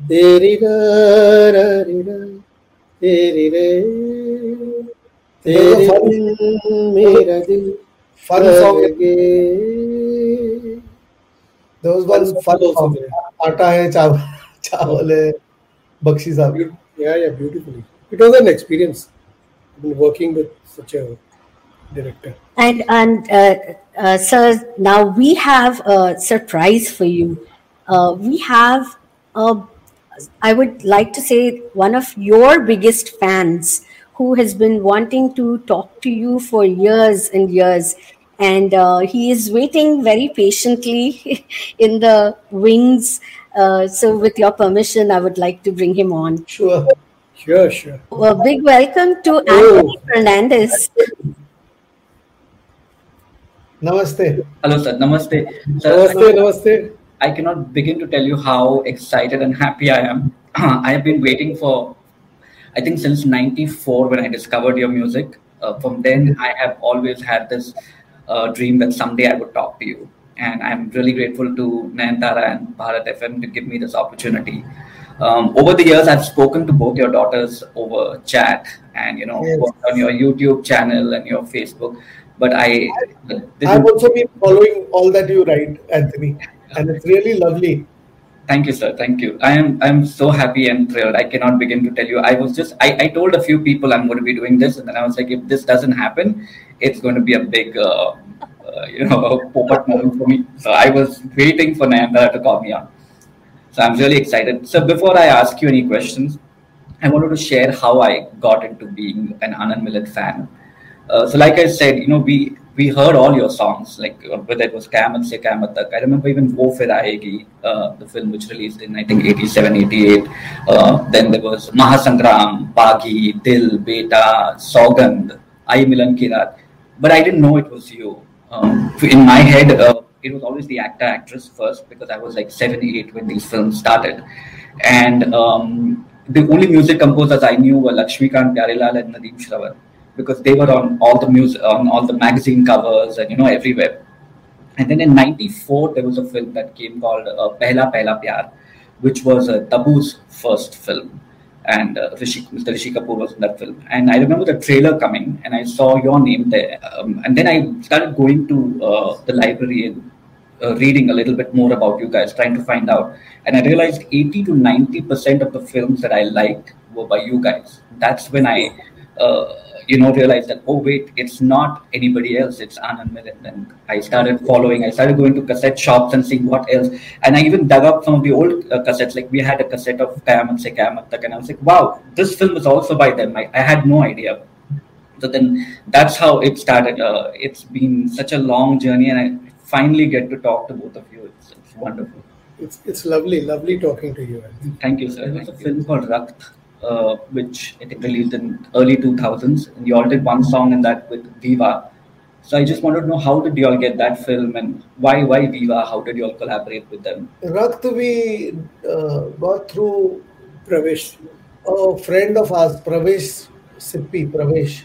tere ra ra re ra, tere re, There was a tere fun- mera dil fun song. There was one Fun song also song. there. Aata hai chawal, chawal hai bakshi saab. Yeah, yeah, beautifully. It was an experience. Working with such a director. And and uh, uh, sir, now we have a surprise for you. Uh, we have, a, I would like to say, one of your biggest fans who has been wanting to talk to you for years and years. And uh, he is waiting very patiently in the wings. Uh, so, with your permission, I would like to bring him on. Sure. Sure, sure. A big welcome to Anthony Fernandez. Namaste. Hello, sir. Namaste. Sir, Namaste, namaste. I cannot begin to tell you how excited and happy I am. I have been waiting for, I think, since 94 when I discovered your music. Uh, from then, I have always had this uh, dream that someday I would talk to you. And I'm really grateful to Nayantara and Bharat FM to give me this opportunity. Um, over the years, I've spoken to both your daughters over chat and, you know, Yes. on your YouTube channel and your Facebook. But i i've also been following all that you write, Anthony, and it's really lovely. Thank you, sir. Thank you. I am I'm so happy and thrilled. I cannot begin to tell you. I was just I, I told a few people I'm going to be doing this, and then I was like, if this doesn't happen, it's going to be a big uh, uh, you know moment for me. So I was waiting for Nayantara to call me on. So I'm really excited. So before I ask you any questions, I wanted to share how I got into being an Anand Milind fan. Uh, so like I said, you know, we we heard all your songs, like uh, whether it was Qayamat Se Qayamat. I remember even Wo Fir Aayegi, uh, the film which released in I think 87, 88. Uh, then there was Mahasangram, Baaghi, Dil, Beta, Saugand, Ai Milan Ki Raat. But I didn't know it was you. Um, in my head, uh, it was always the actor actress first because I was like seven, eight when these films started. And um, the only music composers I knew were Lakshmikant Pyarelal and Nadeem Shravan because they were on all the music, on all the magazine covers and you know everywhere. And then in '94 there was a film that came called uh, Pehla Pehla Pyar, which was uh, Tabu's first film. And uh, Rishi, Mr. Rishi Kapoor was in that film. And I remember the trailer coming, and I saw your name there. Um, and then I started going to uh, the library and uh, reading a little bit more about you guys, trying to find out. And I realized 80 to 90 percent of the films that I liked were by you guys. That's when I, uh, you know, realize that oh wait, it's not anybody else. It's Anand Milind. And I started following. I started going to cassette shops and seeing what else. And I even dug up some of the old uh, cassettes. Like we had a cassette of Qayamat Se Qayamat Tak, and I was like, wow, this film is also by them. I, I had no idea. So then that's how it started. Uh, it's been such a long journey, and I finally get to talk to both of you. It's, it's wonderful. It's, it's lovely, lovely talking to you. Thank you, sir. There's a film called Rakt, uh, which I think released in early 2000s, and you all did one song in that with Viva. So I just wanted to know how did you all get that film and why why Viva? How did you all collaborate with them? Rakt we uh, got through Pravesh. a friend of ours, Pravesh Sippi. Pravesh.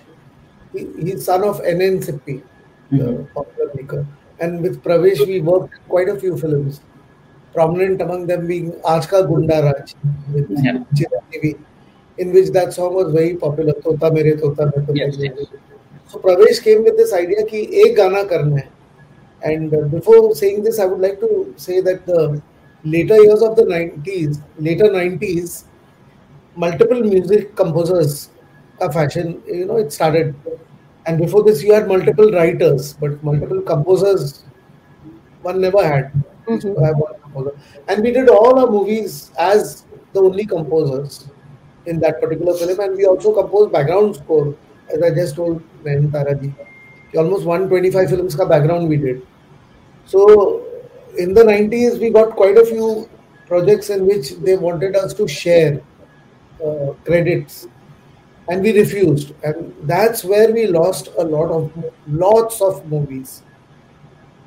He, he's son of N.N. Sippi, the popular maker. And with Pravesh, we worked quite a few films. Prominent among them being Aaj Ka Gunda Raj with Yeah. Chiranjeevi, in which that song was very popular tota mere tota mere tota yes, yes. so pravesh came with this idea ki ek gana karna hai. And uh, before saying this i would like to say that the later years of the 90s later 90s multiple music composers a fashion you know it started. And before this you had multiple writers but multiple composers one never had. Mm-hmm. so and we did all our movies as the only composers in that particular film. And we also composed background score, as I just told Nayan Tara ji. Almost 125 films ka background we did. So in the 90s, we got quite a few projects in which they wanted us to share uh, credits, and we refused. And that's where we lost a lot of lots of movies.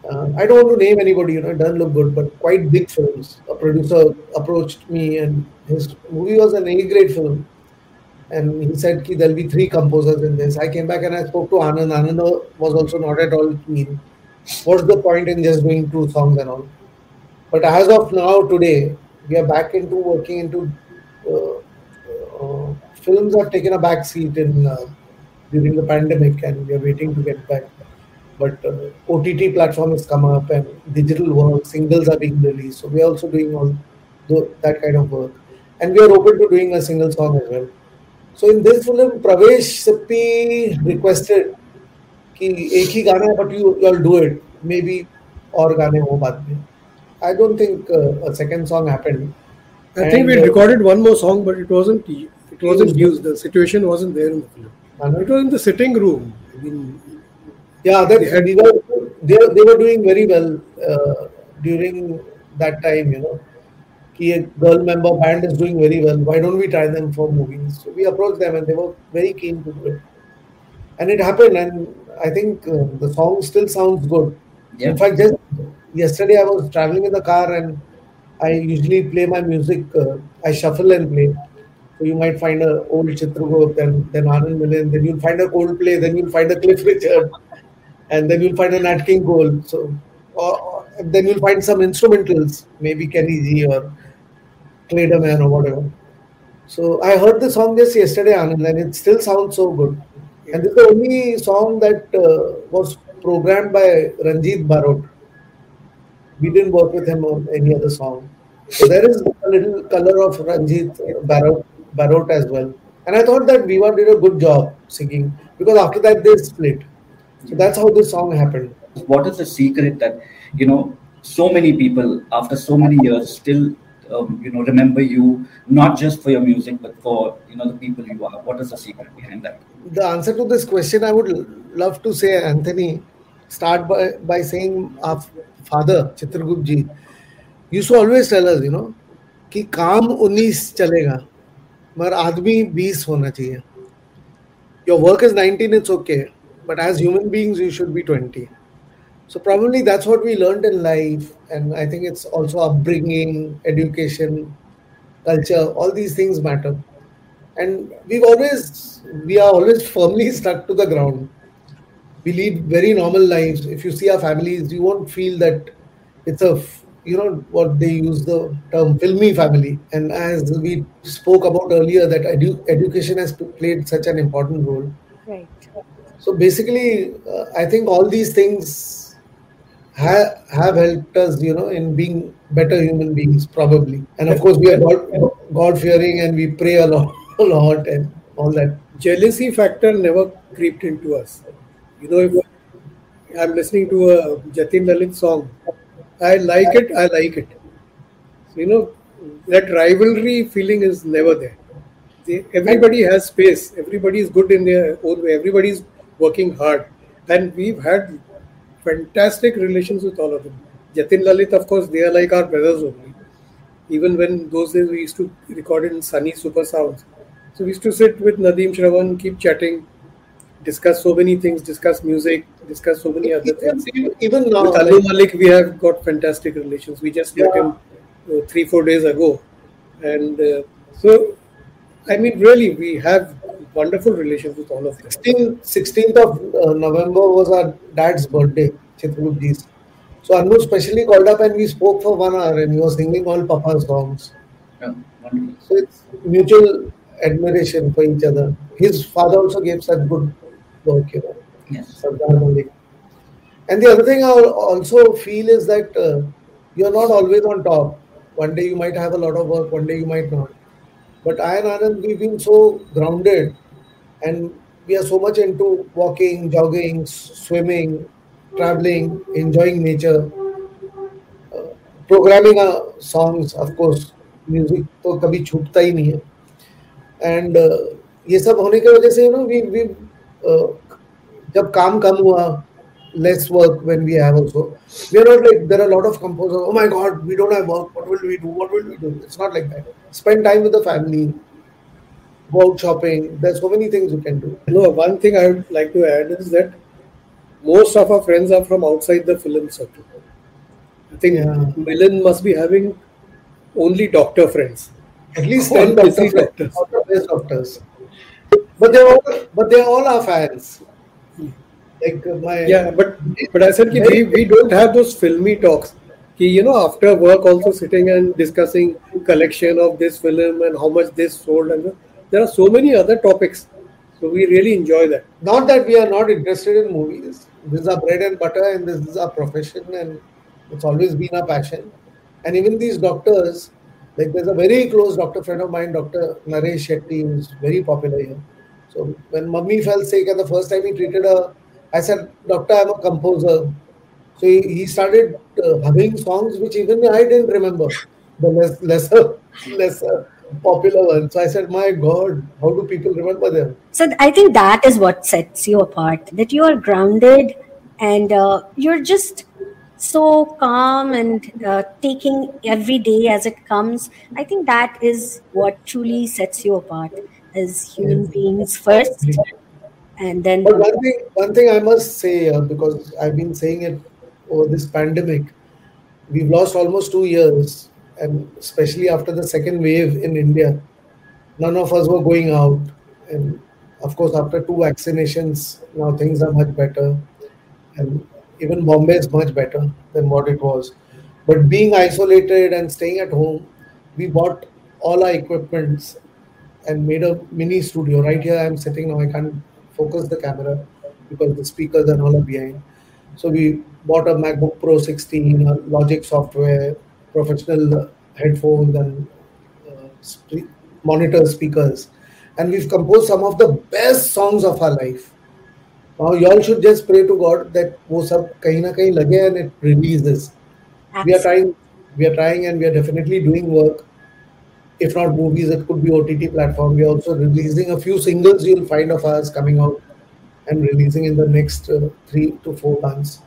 Uh, I don't want to name anybody, you know, it doesn't look good, but quite big films. A producer approached me, and his movie was an A grade film. And he said there'll be three composers in this. I came back and I spoke to Anand. Anand was also not at all keen. What's the point in just doing two songs and all? But as of now, today, we are back into working into uh, uh, films have taken a back seat in uh, during the pandemic, and we are waiting to get back. But uh, OTT platform has come up, and digital work, singles are being released. So we are also doing all that kind of work, and we are open to doing a single song as well. So in this film, Pravesh Sippi requested that एक ही गाना है but you you will do it maybe और गाने हो बाद में I don't think a I think we uh, recorded one more song, but it wasn't it wasn't used. The situation wasn't there in the film. It was in the sitting room. I mean, yeah, that they, had, they, were, they, they were doing very well uh, during that time. You know, कि a girl member band is doing very well why don't we try them for movies so we approached them and they were very keen to do it and it happened and I think uh, the song still sounds good Yeah. in fact just yesterday I was traveling in the car and I usually play my music uh, I shuffle and play so you might find a old Chitragupt, then then Anand Milind, then you'll find a Coldplay, then you'll find a Cliff Richard, and then you'll find a Nat King Cole. So or, or- then you'll find some instrumentals, maybe Kenny G or Clayderman or whatever. So I heard the song just yesterday, Anand, and it still sounds so good. And this is the only song that uh, was programmed by Ranjit Barot. We didn't work with him on any other song. So there is a little color of Ranjit Barot, Barot as well. And I thought that Viva did a good job singing because after that they split. So that's how this song happened. What is the secret that you know so many people after so many years still um, you know remember you not just for your music but for you know the people you are? What is the secret behind that? The answer to this question, I would l- love to say, Anthony, start by, by saying our father, Chitragupta ji, used to always tell us, you know, कि काम 19 चलेगा मगर आदमी 20 होना चाहिए your work is 19 it's okay but as human beings you should be 20 so probably that's what we learned in life and i think it's also upbringing education culture all these things matter. And we've always we are always firmly stuck to the ground. We lead very normal lives. If you see our families you won't feel that it's a you know what they use the term filmy family. And as we spoke about earlier that edu- education has played such an important role. Right. so basically uh, i think all these things ha- have helped us you know in being better human beings probably and of course we are god fearing and we pray a lot a lot and all that jealousy factor never creeped into us. You know, if I'm listening to a Jatin Lalit song, I like it, I like it. So, you know, that rivalry feeling is never there. Everybody has space, everybody is good in their own way, everybody is working hard. And we've had fantastic relations with all of them. Jatin Lalit, of course, they are like our brothers only. Even when those days we used to record in sunny super sounds. So we used to sit with Nadeem Shravan, keep chatting, discuss so many things, discuss music, discuss so many other things. even, now With Anu Malik, we have got fantastic relations. We just met him uh, three, four days ago. And uh, so, I mean, really, we have wonderful relations with all of them. 16th, 16th of uh, November was our dad's birthday, Chitraguptji's. So Anu specially called up and we spoke for one hour and he was singing all Papa's songs. Yeah, wonderful. So it's mutual admiration for each other. His father also gave such good work, you know, Yes. Sardar Malik. And the other thing I also feel is that uh, you're not always on top. One day you might have a lot of work, one day you might not. But I and Anand, we've been so grounded and we are so much into walking, jogging, swimming, traveling, enjoying nature, uh, programming our songs, of course, music तो कभी छूटता ही नहीं है and ये सब होने की वजह से यू नो वी वी जब काम कम हुआ less work when we have also we are not like there are a lot of composers oh my god we don't have work what will we do what will we do it's not like that spend time with the family go out shopping there's so many things you can do No, one thing I would like to add is that most of our friends are from outside the film circle. I think Yeah. Milind must be having only doctor friends. at least All 10 busy doctors, doctors. all the best doctors but they're all but they're all our fans like my Yeah, but but I said ki we, we don't have those filmy talks. Ki, you know, after work also sitting and discussing collection of this film and how much this sold and there are so many other topics. So we really enjoy that. not that we are not interested in movies this is our bread and butter and this is our profession and it's always been our passion and even these doctors like there's a very close doctor friend of mine dr naresh shetty who's very popular here so when mummy fell sick and the first time he treated her i said doctor i'm a composer. So he, he started uh, humming songs which even i didn't remember. The less, lesser lesser popular ones. So i said my god how do people remember them? So I think that is what sets you apart. That you are grounded and uh, you're just so calm and uh, taking every day as it comes. I think that is what truly sets you apart as human beings first, and then But one thing, one thing I must say, uh, because I've been saying it over this pandemic, we've lost almost two years, and especially after the second wave in India, none of us were going out. And of course, after two vaccinations, now things are much better, and even Bombay is much better than what it was. But being isolated and staying at home, we bought all our equipments and made a mini studio. Right here, I'm sitting now. I can't focus the camera because the speakers and all are behind. So we bought a MacBook Pro 16, a Logic software, professional headphones, and uh, spe- monitor speakers, and we've composed some of the best songs of our life. Now, y'all should just pray to God that वो सब कहीं ना कहीं लगे and it releases. We are trying, we are trying, and we are definitely doing work if not movies, it could be OTT platform. We're also releasing a few singles you'll find of ours coming out and releasing in the next uh, three to four months.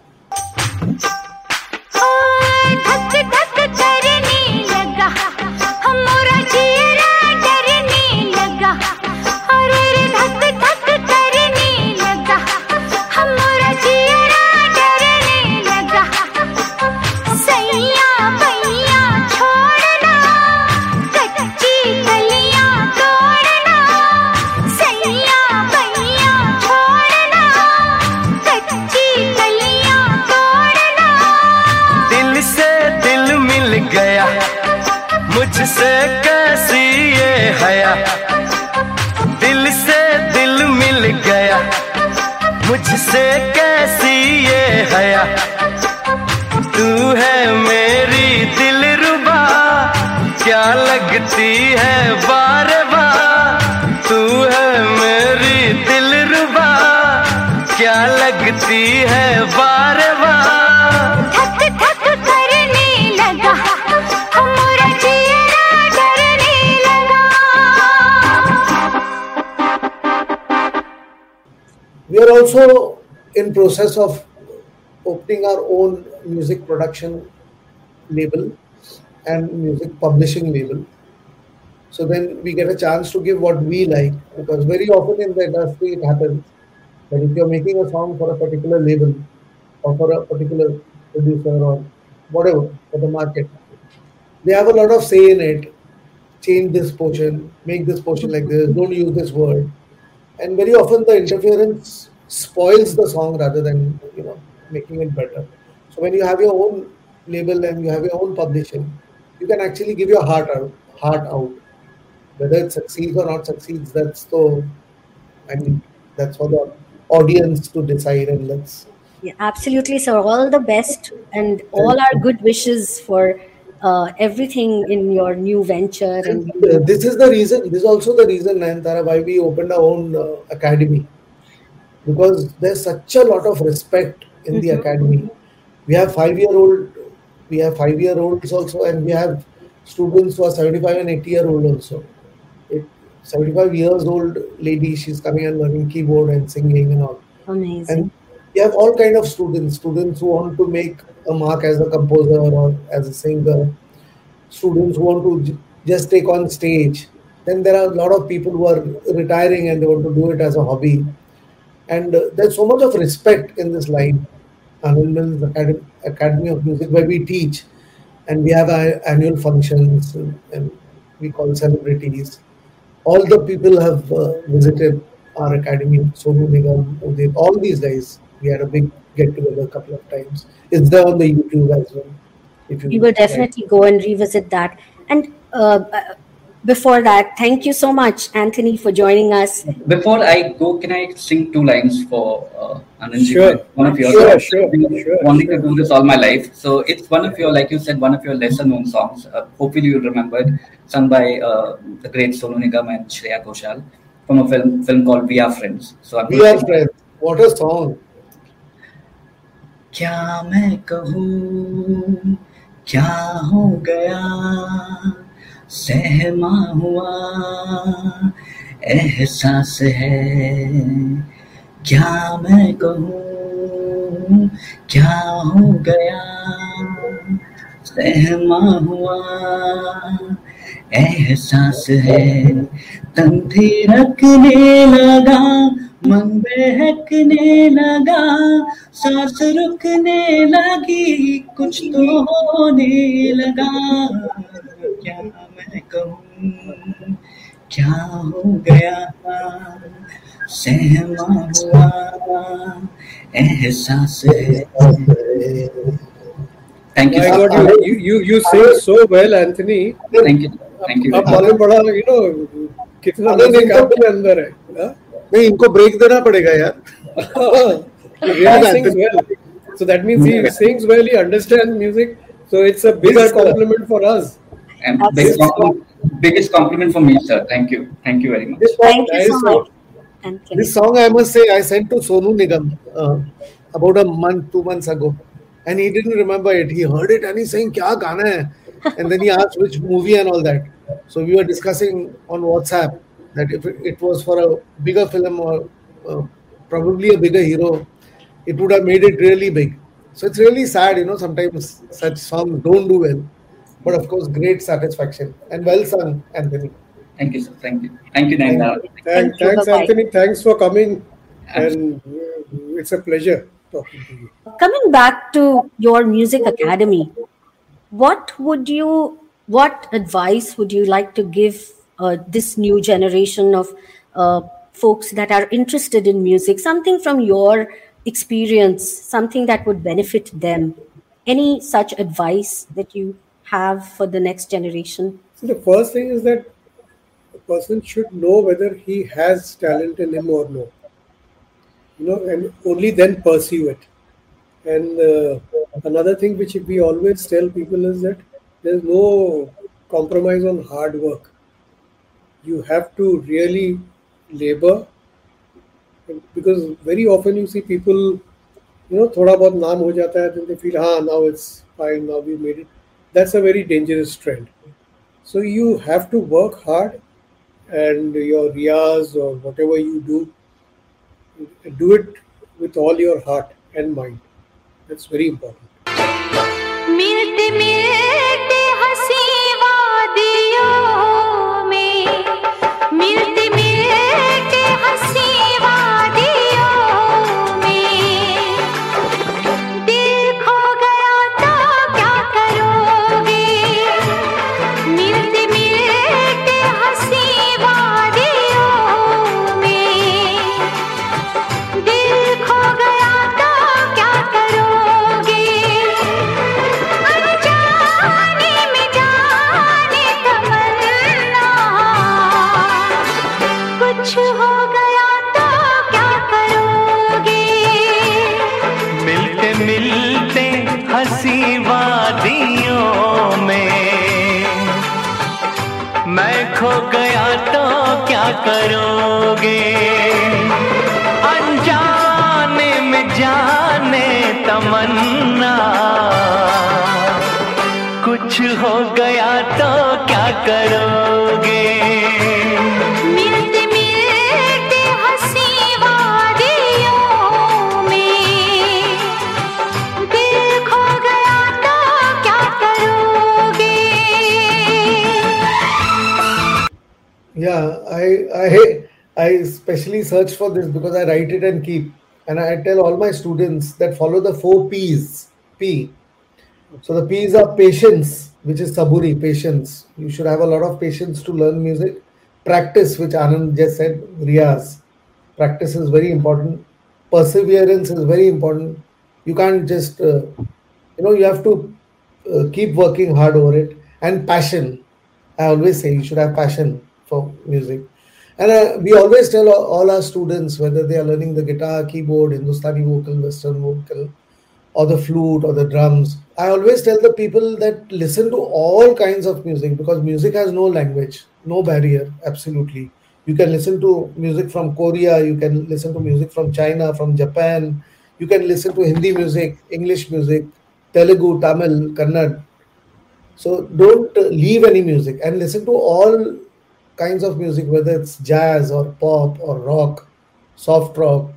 मुझसे कैसी ये हया? दिल से दिल मिल गया। मुझसे कैसी ये हया? तू है मेरी दिल रुबा। क्या लगती है बार बार तू है मेरी दिल रुबा। क्या लगती है We are also in process of opening our own music production label and music publishing label. So then we get a chance to give what we like because very often in the industry it happens that if you're making a song for a particular label or for a particular producer or whatever for the market, they have a lot of say in it. Change this portion, make this portion like this, don't use this word and very often the interference spoils the song rather than you know making it better. So when you have your own label and you have your own publishing you can actually give your heart out heart out. Whether it succeeds or not succeeds that's the i mean that's for the audience to decide and let's Yeah, absolutely, sir. All the best and all our good wishes for uh, everything in your new venture. And Uh, this is the reason this is also the reason Nayantara why we opened our own uh, academy because there's such a lot of respect in the academy we have five year old we have five year olds also and we have students who are 75 and 80 year old also it, 75 years old lady she's coming and learning keyboard and singing and all amazing. and you have all kind of students students who want to make a mark as a composer or as a singer students who want to just take on stage. Then there are a lot of people who are retiring and they want to do it as a hobby. And uh, there's so much of respect in this line Anand Academy, Academy of Music where we teach and we have our annual functions and, and we call celebrities. All the people have uh, visited our academy, Sonu Nigam, all these guys. We had a big get together a couple of times. It's there on the YouTube as well. If you we will definitely go and revisit that. And uh, uh, before that, thank you so much, Anthony, for joining us. Before I go, can I sing two lines for uh, Anandji? Sure. One of your Sure, songs. sure, I've been sure, wanting sure. to do this all my life. So it's one of your, like you said, one of your lesser known songs. Uh, hopefully you remembered, sung by uh, the great Sonu Nigam and Shreya Ghoshal from a film film called We Are Friends. So I'm We are friends. What a song. क्या मैं कहूँ? क्या हो गया? सहमा हुआ। एहसास है। क्या मैं कहूँ? क्या हो गया? सहमा हुआ। एहसास है। तन रखने लगा। मन बहकने लगा सांस रुकने लगी कुछ तो होने लगा। क्या मैं कहूँ क्या हो गया? सहमा हुआ एहसास thank you My God, you, you, you, you sing so well, Anthony. Thank you thank you अब मालूम पड़ा you know कितना म्यूज़िक आपके अंदर है हाँ? नहीं इनको ब्रेक देना पड़ेगा यार. So that means he sings well, he understands music. So it's a bigger compliment for us. And big compliment, biggest compliment for me, sir. Thank you. Thank you very much. This song, Thank you so much. This song I must say I sent to Sonu Nigam uh, about a month, two months ago, and he didn't remember it. He heard it and he's saying, "Kya gana hai?" And then he asked which movie and all that. So we were discussing on WhatsApp that if it, it was for a bigger film or uh, probably a bigger hero, it would have made it really big. So it's really sad, you know. Sometimes such songs don't do well, but of course, great satisfaction and well sung, Anthony. Thank you, sir. Thank you. Thank you, Naina. Thank, Thank thanks, bye-bye. Anthony. Thanks for coming. And uh, it's a pleasure talking to you. Coming back to your music academy, what would you, what advice would you like to give this new generation of uh, folks that are interested in music? Something from your experience, something that would benefit them. Any such advice that you have for the next generation? So the first thing is that a person should know whether he has talent in him or no. You know, and only then pursue it. And uh, another thing which we always tell people is that there's no compromise on hard work. You have to really labor because very often you see people, you know, thoda bahut naam ho jata hai, then they feel, ah, now it's fine, now we made it. That's a very dangerous trend. So you have to work hard and your riyaz or whatever you do, do it with all your heart and mind. That's very important. मिलते करोगे। अनजाने में जाने तमन्ना। कुछ हो गया तो क्या करोगे? Yeah, I I I especially search for this because I write it and keep, and I tell all my students that follow the four P's. P. So the P's are patience, which is saburi, patience. You should have a lot of patience to learn music. Practice, which Anand just said, riyaz. Practice is very important. Perseverance is very important. You can't just, uh, you know, you have to uh, keep working hard over it. And passion. I always say you should have passion for music. And uh, we always tell all, all our students, whether they are learning the guitar, keyboard, Hindustani vocal, Western vocal, or the flute or the drums, I always tell the people that listen to all kinds of music because music has no language, no barrier, absolutely. You can listen to music from Korea, you can listen to music from China, from Japan, you can listen to Hindi music, English music, Telugu, Tamil, Kannada. So don't leave any music and listen to all kinds of music, whether it's jazz or pop or rock, soft rock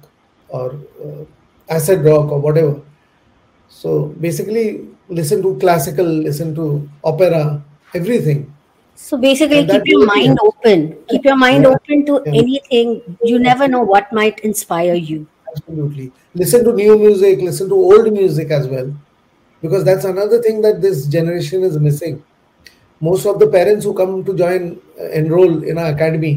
or uh, acid rock or whatever. So basically, listen to classical, listen to opera, everything. So basically, keep your mind open. Keep your mind Yeah. open to Yeah. anything. You never know what might inspire you. Absolutely. Listen to new music, listen to old music as well. Because that's another thing that this generation is missing. Most of the parents who come to join, uh, enroll in our academy,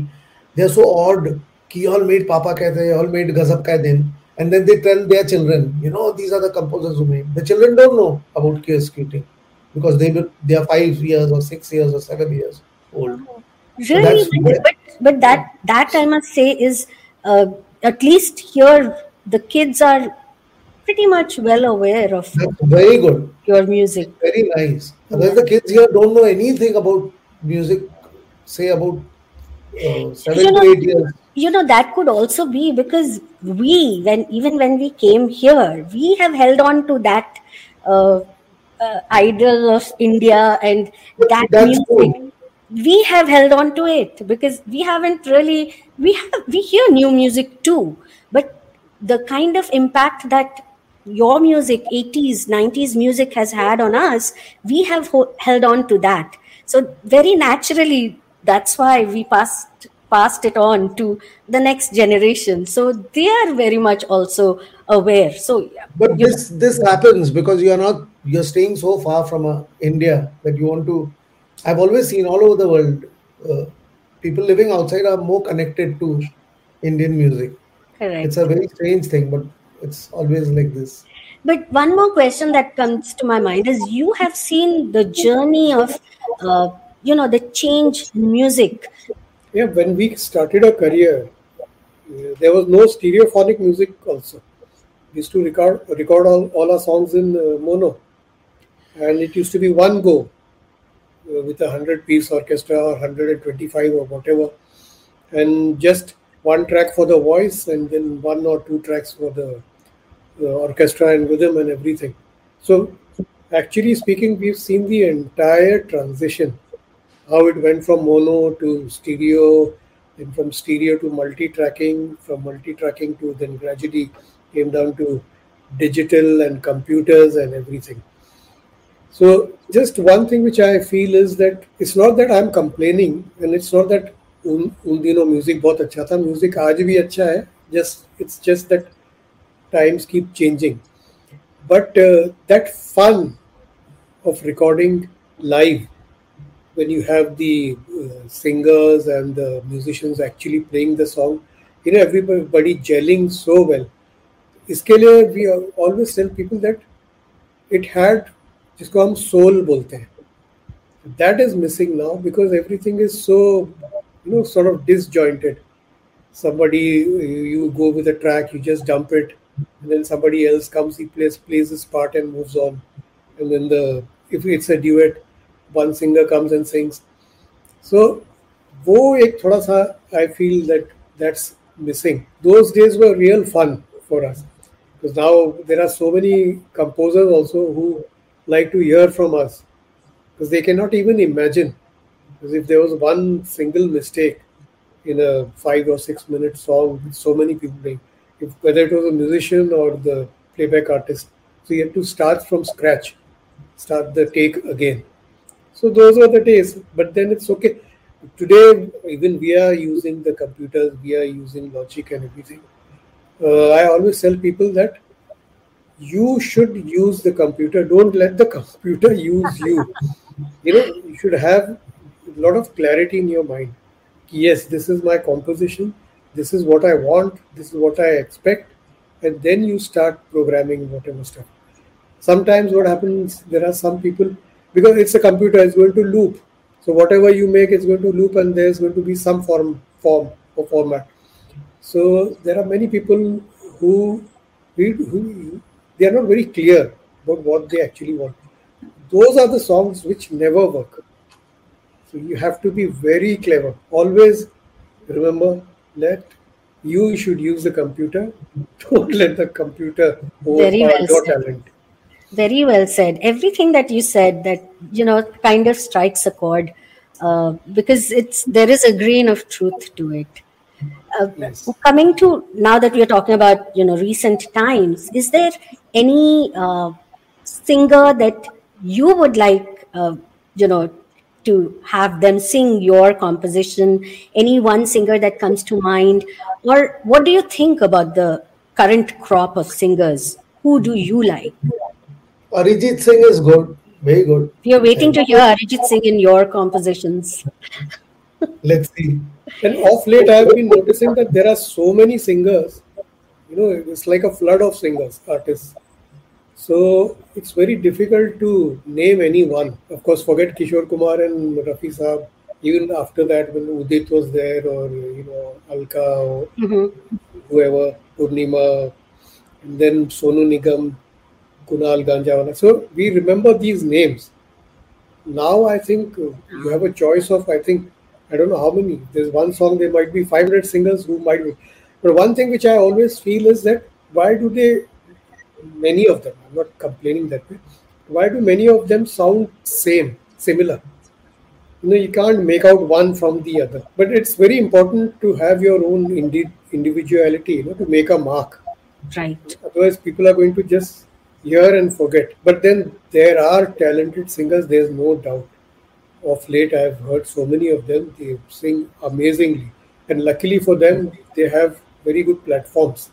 they're so odd. Ki all made Papa kehte all made Gazab ka din. And then they tell their children, you know, these are the composers who made. The children don't know about QSQT because they they are five years or six years or seven years old. Really, that's but, but but that that I must say is uh, at least here the kids are pretty much well aware of That's very good. your music. Very nice. Otherwise, the kids here don't know anything about music, say about uh, seven You know- to eight years. You know that could also be because we when even when we came here we have held on to that uh, uh, idol of India and that music. good. we have held on to it because we haven't really we have we hear new music too but the kind of impact that your music 80s 90s music has had on us we have ho- held on to that so very naturally that's why we passed passed it on to the next generation so they are very much also aware so yeah, But this this happens because you are not you're staying so far from uh, India that you want to. I've always seen all over the world, uh, people living outside are more connected to Indian music. correct It's a very strange thing, but it's always like this. But one more question that comes to my mind is you have seen the journey of, uh, you know the change in music Yeah, when we started our career, there was no stereophonic music also. We used to record record all, all our songs in uh, mono, and it used to be one go uh, with a hundred piece orchestra or hundred and twenty five or whatever, and just one track for the voice and then one or two tracks for the, the orchestra and rhythm and everything. So, actually speaking, we've seen the entire transition how it went from mono to stereo, then from stereo to multi-tracking, from multi-tracking to then gradually came down to digital and computers and everything. So just one thing which I feel is that it's not that I'm complaining and it's not that उन उन दिनों music बहुत अच्छा था। Music आज भी अच्छा है। Just it's just that times keep changing but that fun of recording live when you have the singers and the musicians actually playing the song you know everybody jelling so well इसके लिए we always sell people that it had जिसको हम soul बोलते हैं that is missing now because everything is so you know sort of disjointed. Somebody you go with a track you just dump it and then somebody else comes he plays plays his part and moves on. And then the if it's a duet one singer comes and sings. So wo ek thoda sa i feel that that's missing. Those days were real fun for us. Because now there are so many composers also who like to hear from us. Because they cannot even imagine because if there was one single mistake in a five or six minute song with so many people playing, if whether it was a musician or the playback artist, so you have to start from scratch, start the take again. So those were the days, but then it's okay. Today, even we are using the computers, we are using logic and everything. Uh, I always tell people that you should use the computer. Don't let the computer use you. you know, you should have lot of clarity in your mind. Yes, this is my composition. This is what I want. This is what I expect. And then you start programming whatever stuff. Sometimes what happens, there are some people, because it's a computer, it's going to loop. So whatever you make, it's going to loop and there's going to be some form, form or format. So there are many people who, who they are not very clear about what they actually want. Those are the songs which never work. So you have to be very clever. Always remember that you should use the computer. Don't let the computer Very overpower well your said. talent. Very well said. Everything that you said that you know kind of strikes a chord uh, because it's there is a grain of truth to it. Uh, Yes. Coming to now that we are talking about you know recent times, is there any uh, singer that you would like uh, you know to have them sing your composition? Any one singer that comes to mind, or what do you think about the current crop of singers? Who do you like? Arijit Singh is good, very good. We are waiting to hear Arijit Singh in your compositions. Let's see. And of late, I have been noticing that there are so many singers. You know, it's like a flood of singers, artists. So it's very difficult to name anyone. Of course, forget Kishore Kumar and Rafi Saab. Even after that, when Udit was there, or you know, Alka, or Mhm. whoever, Purnima, and then Sonu Nigam, Kunal Ganjawala. So we remember these names. Now I think you have a choice of, I think, I don't know how many. There's one song, there might be 500 singers who might be. But one thing which I always feel is that why do they, many of them, I'm not complaining that way, why do many of them sound same, similar? You know, you can't make out one from the other. But it's very important to have your own indi- individuality, you know, to make a mark. Right. Otherwise, people are going to just hear and forget. But then there are talented singers, there's no doubt. Of late, I've heard so many of them, they sing amazingly. And luckily for them, they have very good platforms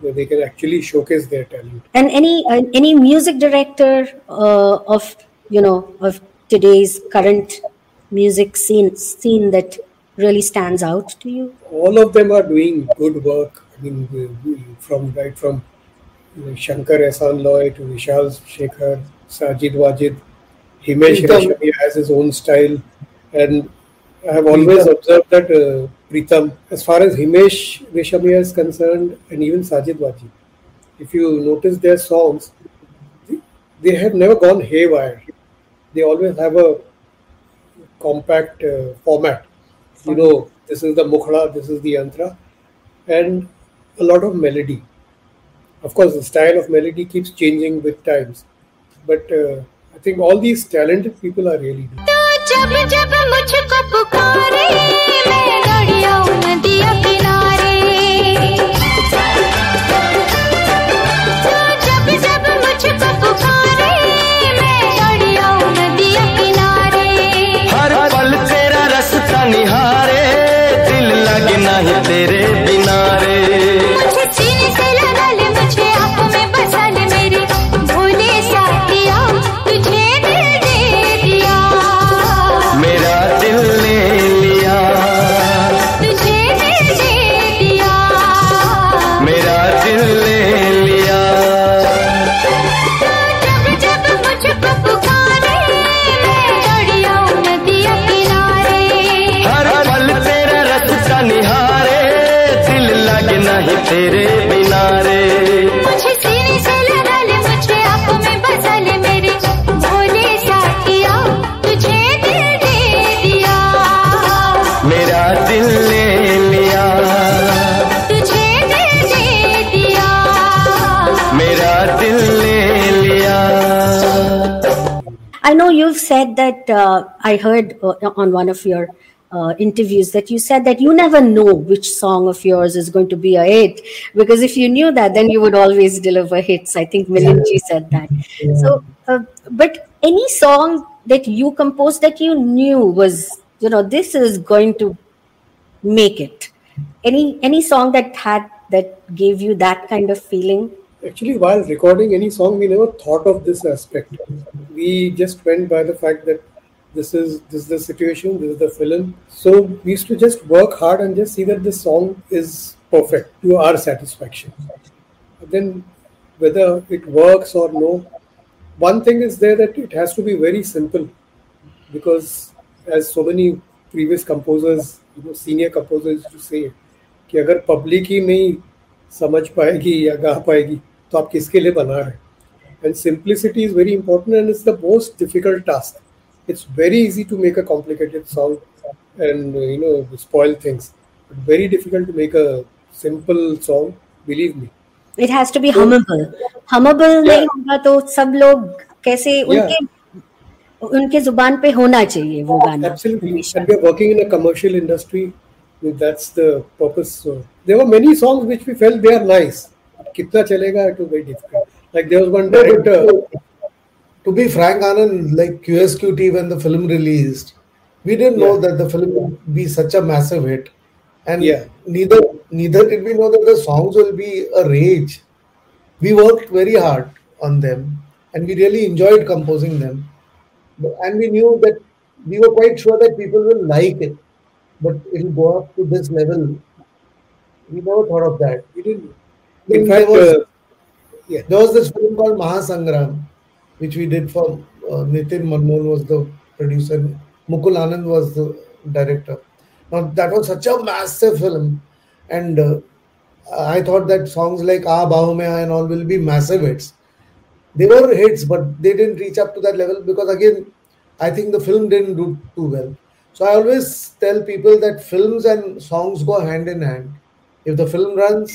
where they can actually showcase their talent. And any uh, any music director uh, of you know of today's current music scene scene that really stands out to you? All of them are doing good work. I mean, from right from you know, Shankar Ehsan Loy to Vishal Shekhar, Sajid Wajid, Himesh. Reshammiya has his own style. And I have always observed that uh, As far as Himesh Reshammiya is concerned, and even Sajid Wajid, if you notice their songs, they have never gone haywire. They always have a compact uh, format. You know, this is the mukhra, this is the antra, and a lot of melody. Of course, the style of melody keeps changing with times, but uh, I think all these talented people are really good. Radio 90. Uh, I heard uh, on one of your uh, interviews that you said that you never know which song of yours is going to be a hit because if you knew that, then you would always deliver hits. I think Milinji said that. So, uh, but any song that you composed that you knew was, you know, this is going to make it. Any any song that had that gave you that kind of feeling? Actually, while recording any song, we never thought of this aspect. We just went by the fact that this is this is the situation, this is the film. So we used to just work hard and just see that the song is perfect to our satisfaction. But then, whether it works or no, one thing is there that it has to be very simple, because as so many previous composers, you know, senior composers used to say, कि अगर public ही नहीं समझ पाएगी या गा पाएगी तो आप किसके लिए बना रहे and simplicity is very important and it's the most difficult task it's very easy to make a complicated song and you know spoil things very difficult to make a simple song believe me it has to be humble humble नहीं होगा तो सब लोग कैसे उनके उनके जुबान पे होना चाहिए वो गाना Absolutely. And we're working in a commercial industry. That's the purpose. So there were many songs which we felt they are nice. Kitna chalega, it was very difficult. Like there was one director. to be frank, Anand, like QSQT when the film released, we didn't know that the film would be such a massive hit, and Yeah. neither neither did we know that the songs will be a rage. We worked very hard on them, and we really enjoyed composing them. And we knew that we were quite sure that people will like it, but it'll go up to this level. We never thought of that. We didn't. In fact, was- uh, yeah. There was this film called Mahasangram, which we did for uh, Nitin Manmohan was the producer, Mukul Anand was the director. Now that was such a massive film, and uh, I thought that songs like Ah Bahu and all will be massive hits. They were hits, but they didn't reach up to that level because again, I think the film didn't do too well. So I always tell people that films and songs go hand in hand. If the film runs,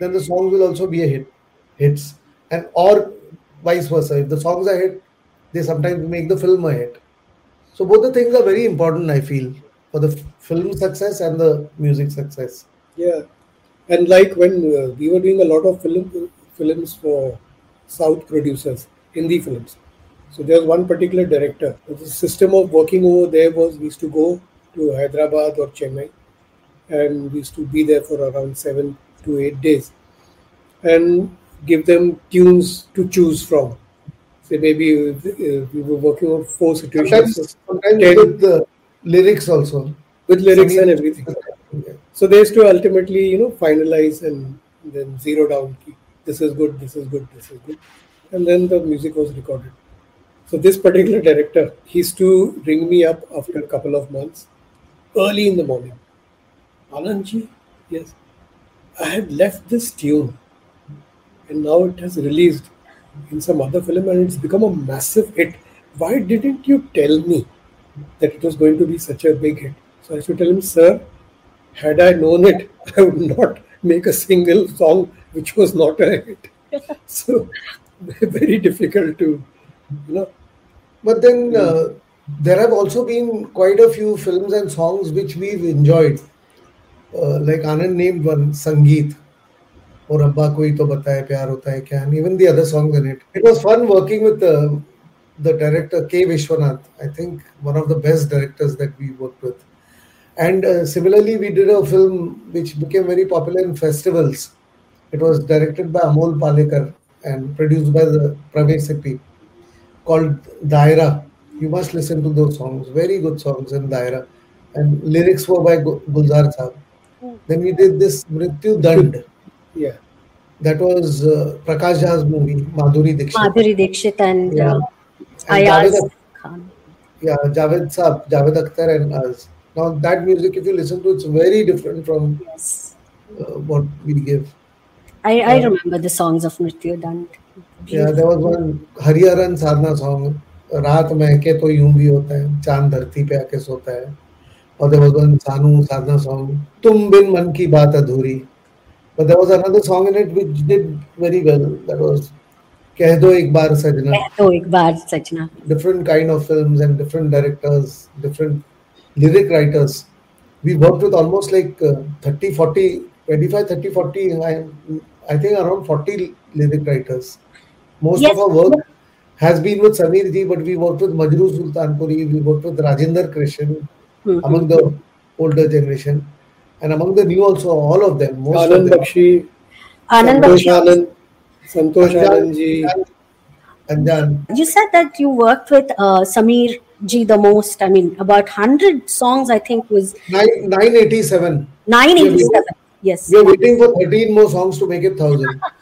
then the songs will also be a hit hits and or vice versa. If the songs are hit they sometimes make the film a hit. So both the things are very important i feel for the film success and the music success. Yeah, and like when uh, we were doing a lot of film films for South producers, Hindi films. So there was one particular director. The system of working over there was we used to go to Hyderabad or Chennai, and we used to be there for around seven to eight days, and give them tunes to choose from. Say maybe uh, we were working on four situations sometimes, sometimes with the lyrics also with lyrics and everything. So they used to ultimately, you know, finalize and then zero down. Key. This is good. This is good. This is good, and then the music was recorded. So this particular director, he used to ring me up after a couple of months, early in the morning. Anandji, yes, I had left this tune, and now it has released in some other film, and it's become a massive hit. Why didn't you tell me that it was going to be such a big hit? So I used to tell him, sir, had I known it, I would not make a single song which was not a hit. so very difficult to, you know. But then uh, there have also been quite a few films and songs which we've enjoyed. Uh, like Anand named one, Sangeet or Abba Koi To Bataya Pyar Hota Hai Kya, and even the other songs in it. It was fun working with uh, the director K. Vishwanath, I think one of the best directors that we worked with. And uh, similarly, we did a film which became very popular in festivals. It was directed by Amol Palekar and produced by the Pravesh Sippi called Daira. You must listen to those songs, very good songs in Daira. And lyrics were by Gulzar Saab. Hmm. Then we did this Mrityu Dand, Yeah. That was uh, Prakash Jha's movie, Madhuri Dixit. Madhuri Dixit and Yeah. uh, And Ayaz Javed, Khan. yeah, Javed Saab, Javed Akhtar and us. Now that music, if you listen to, it's very different from Yes. uh, what we give. I, I Yeah. remember the songs of Mrityu Dand. Yeah, there was one Hariharan Sadhana song. रात महके तो यूँ भी होता है चाँद धरती पे आके सोता है और there was one सानू साधना song तुम बिन मन की बात अधूरी But there was another song in it which did very well. That was "Kehdo Ek Sajna. Kehdo Ek Sajna. Different kind of films and different directors, different lyric writers. We worked with almost like uh, 30, 40, 25, 30, 40, I, I think around 40 lyric writers. Most yes. of our work has been with Samir ji, but we worked with Majrooh Sultanpuri, we worked with Rajinder Krishan mm-hmm. among the older generation and among the new also, all of them. Most of Anand them. Bakshi, Anand Santosh Bakshi. Anand, Santosh Anand ji. Anjan. You said that you worked with uh, Samir ji the most. I mean, about 100 songs, I think, was Nine, 987. 987. Yes. We are waiting for 13 more songs to make it 1000.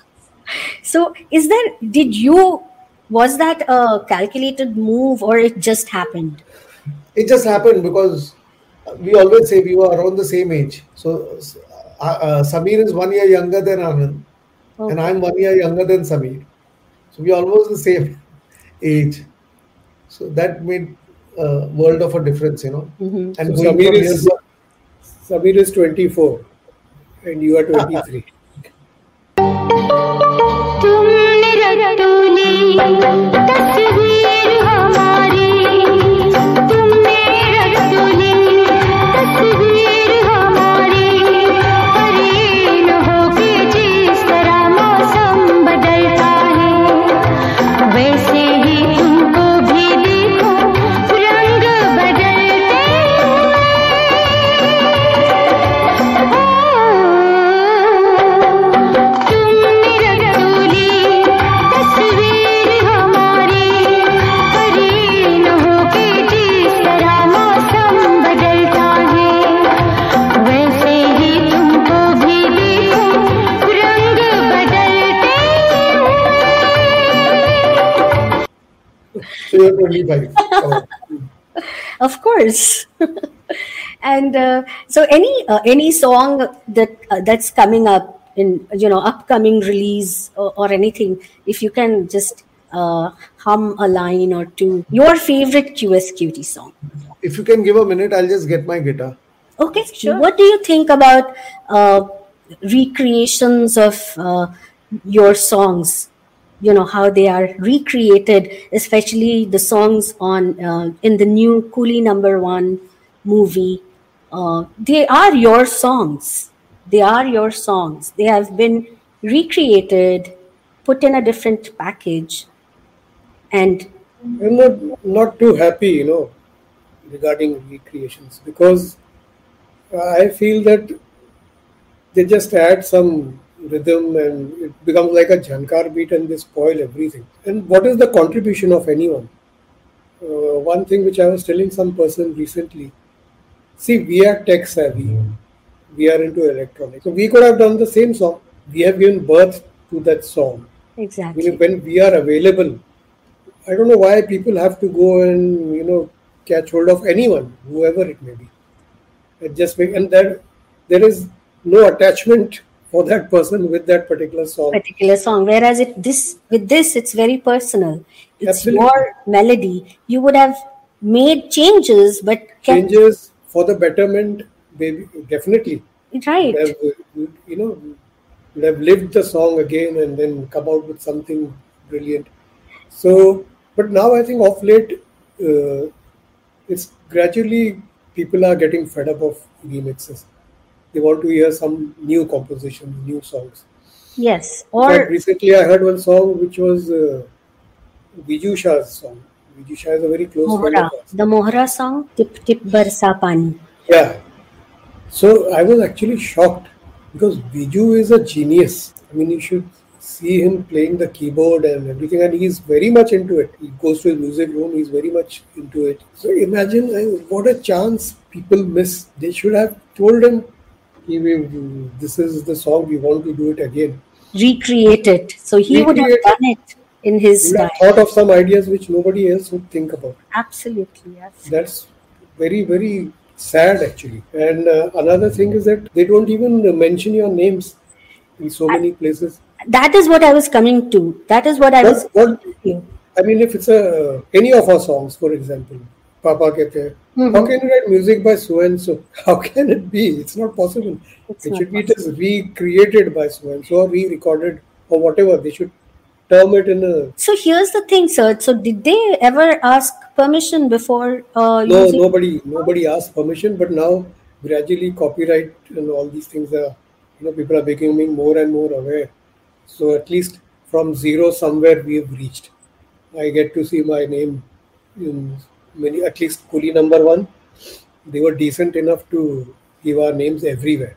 So, is there, did you, was that a calculated move or it just happened? It just happened because we always say we were around the same age. So uh, uh, Samir is one year younger than Anand, and Okay. I'm one year younger than Samir. So we almost the same age. So that made a world of a difference, you know. Mhm. And So going Samir from here is- to- Samir is 24 and you are 23. तुमने रटोली so you're 25. Of course. and uh, so, any uh, any song that uh, that's coming up in you know upcoming release or, or anything, if you can just uh, hum a line or two, your favorite QSQT song. If you can give a minute, I'll just get my guitar. Okay, sure. What do you think about uh, recreations of uh, your songs? You know how they are recreated, especially the songs on uh, in the new Coolie Number One movie. Uh, they are your songs. They are your songs. They have been recreated, put in a different package, and I'm not, not too happy, you know, regarding recreations because I feel that they just add some rhythm and it becomes like a jhankar beat and they spoil everything. And what is the contribution of anyone? Uh, one thing which I was telling some person recently see, we are tech savvy, we are into electronics. So we could have done the same song. We have given birth to that song exactly. when we are available I don't know why people have to go and you know catch hold of anyone, whoever it may be. It just make, and that there is no attachment for that person with that particular song. particular song whereas it this with this it's very personal it's Absolutely. your melody you would have made changes but kept Changes for the betterment, maybe definitely. right have, you know, would have lived the song again and then come out with something brilliant. So, but now I think of late, uh, it's gradually people are getting fed up of remixes. They want to hear some new compositions, new songs. yes or recently I heard one song which was uh, Viju Shah's song. Viju Shah is a very close friend mohra the mohra song tip tip barsa pani Yeah. So I was actually shocked because Viju is a genius. I mean, you should see him playing the keyboard and everything, and he's very much into it. He goes to his music room, he's very much into it. So imagine uh, what a chance people miss. They should have told him, "Hey, we- This is the song, we want to do it again. recreate it so he would have Recreate done it in his style thought of some ideas which nobody else would think about. absolutely yes That's very, very sad actually. And uh, another thing is that they don't even mention your names in so many places. that is what i was coming to that is what i was What, what you. I mean, if it's a any of our songs, for example, Papa Hain, Mhm. how can you write music by so and so? How can it be? It's not possible. It's it not should be just recreated by so and so or re-recorded or whatever. They should term it in a so here's the thing sir so did they ever ask permission before uh, no using nobody nobody asked permission but now gradually copyright and all these things are you know people are becoming more and more aware so at least from zero somewhere we have reached i get to see my name in many at least Coolie number one, they were decent enough to give our names everywhere,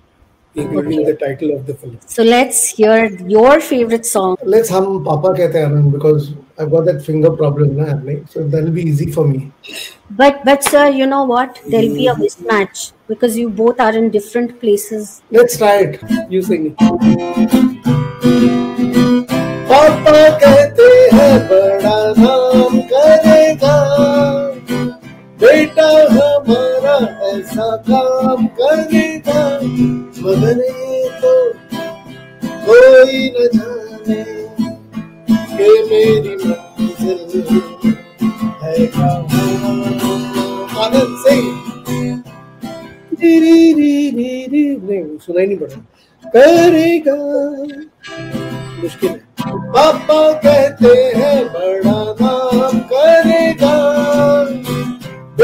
including okay. the title of the film. So let's hear your favorite song. Let's hum Papa Kehte because I've got that finger problem na happening, so that'll be easy for me. But but sir, you know what? There'll be a mm. mismatch because you both are in different places. Let's try it. You sing it. पापा कहते हैं बड़ा बेटा हमारा ऐसा काम करेगा मगर ये तो कोई न जाने कि मेरी मंजिल है आनंद सिंह। नहीं, सुनाई नहीं पड़ा करेगा। मुश्किल है। पापा कहते हैं बड़ा नाम करेगा।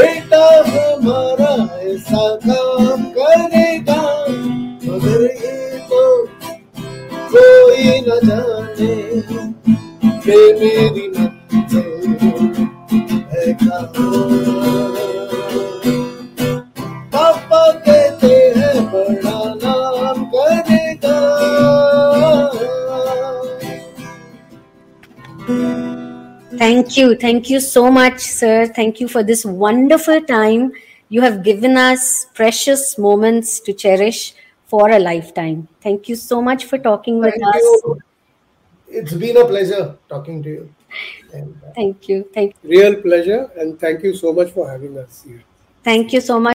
बेटा हमारा ऐसा काम करेगा मगर ये तो कोई न जाने कि मेरी मंजिल है कहाँ। Thank you. Thank you so much, sir. Thank you for this wonderful time. You have given us precious moments to cherish for a lifetime. Thank you so much for talking with Thank us. you. It's been a pleasure talking to you. And, uh, Thank you. Thank real pleasure and thank you so much for having us here thank you so much.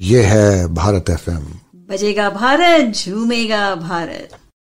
ये है Bharat FM बजेगा भारत झूमेगा भारत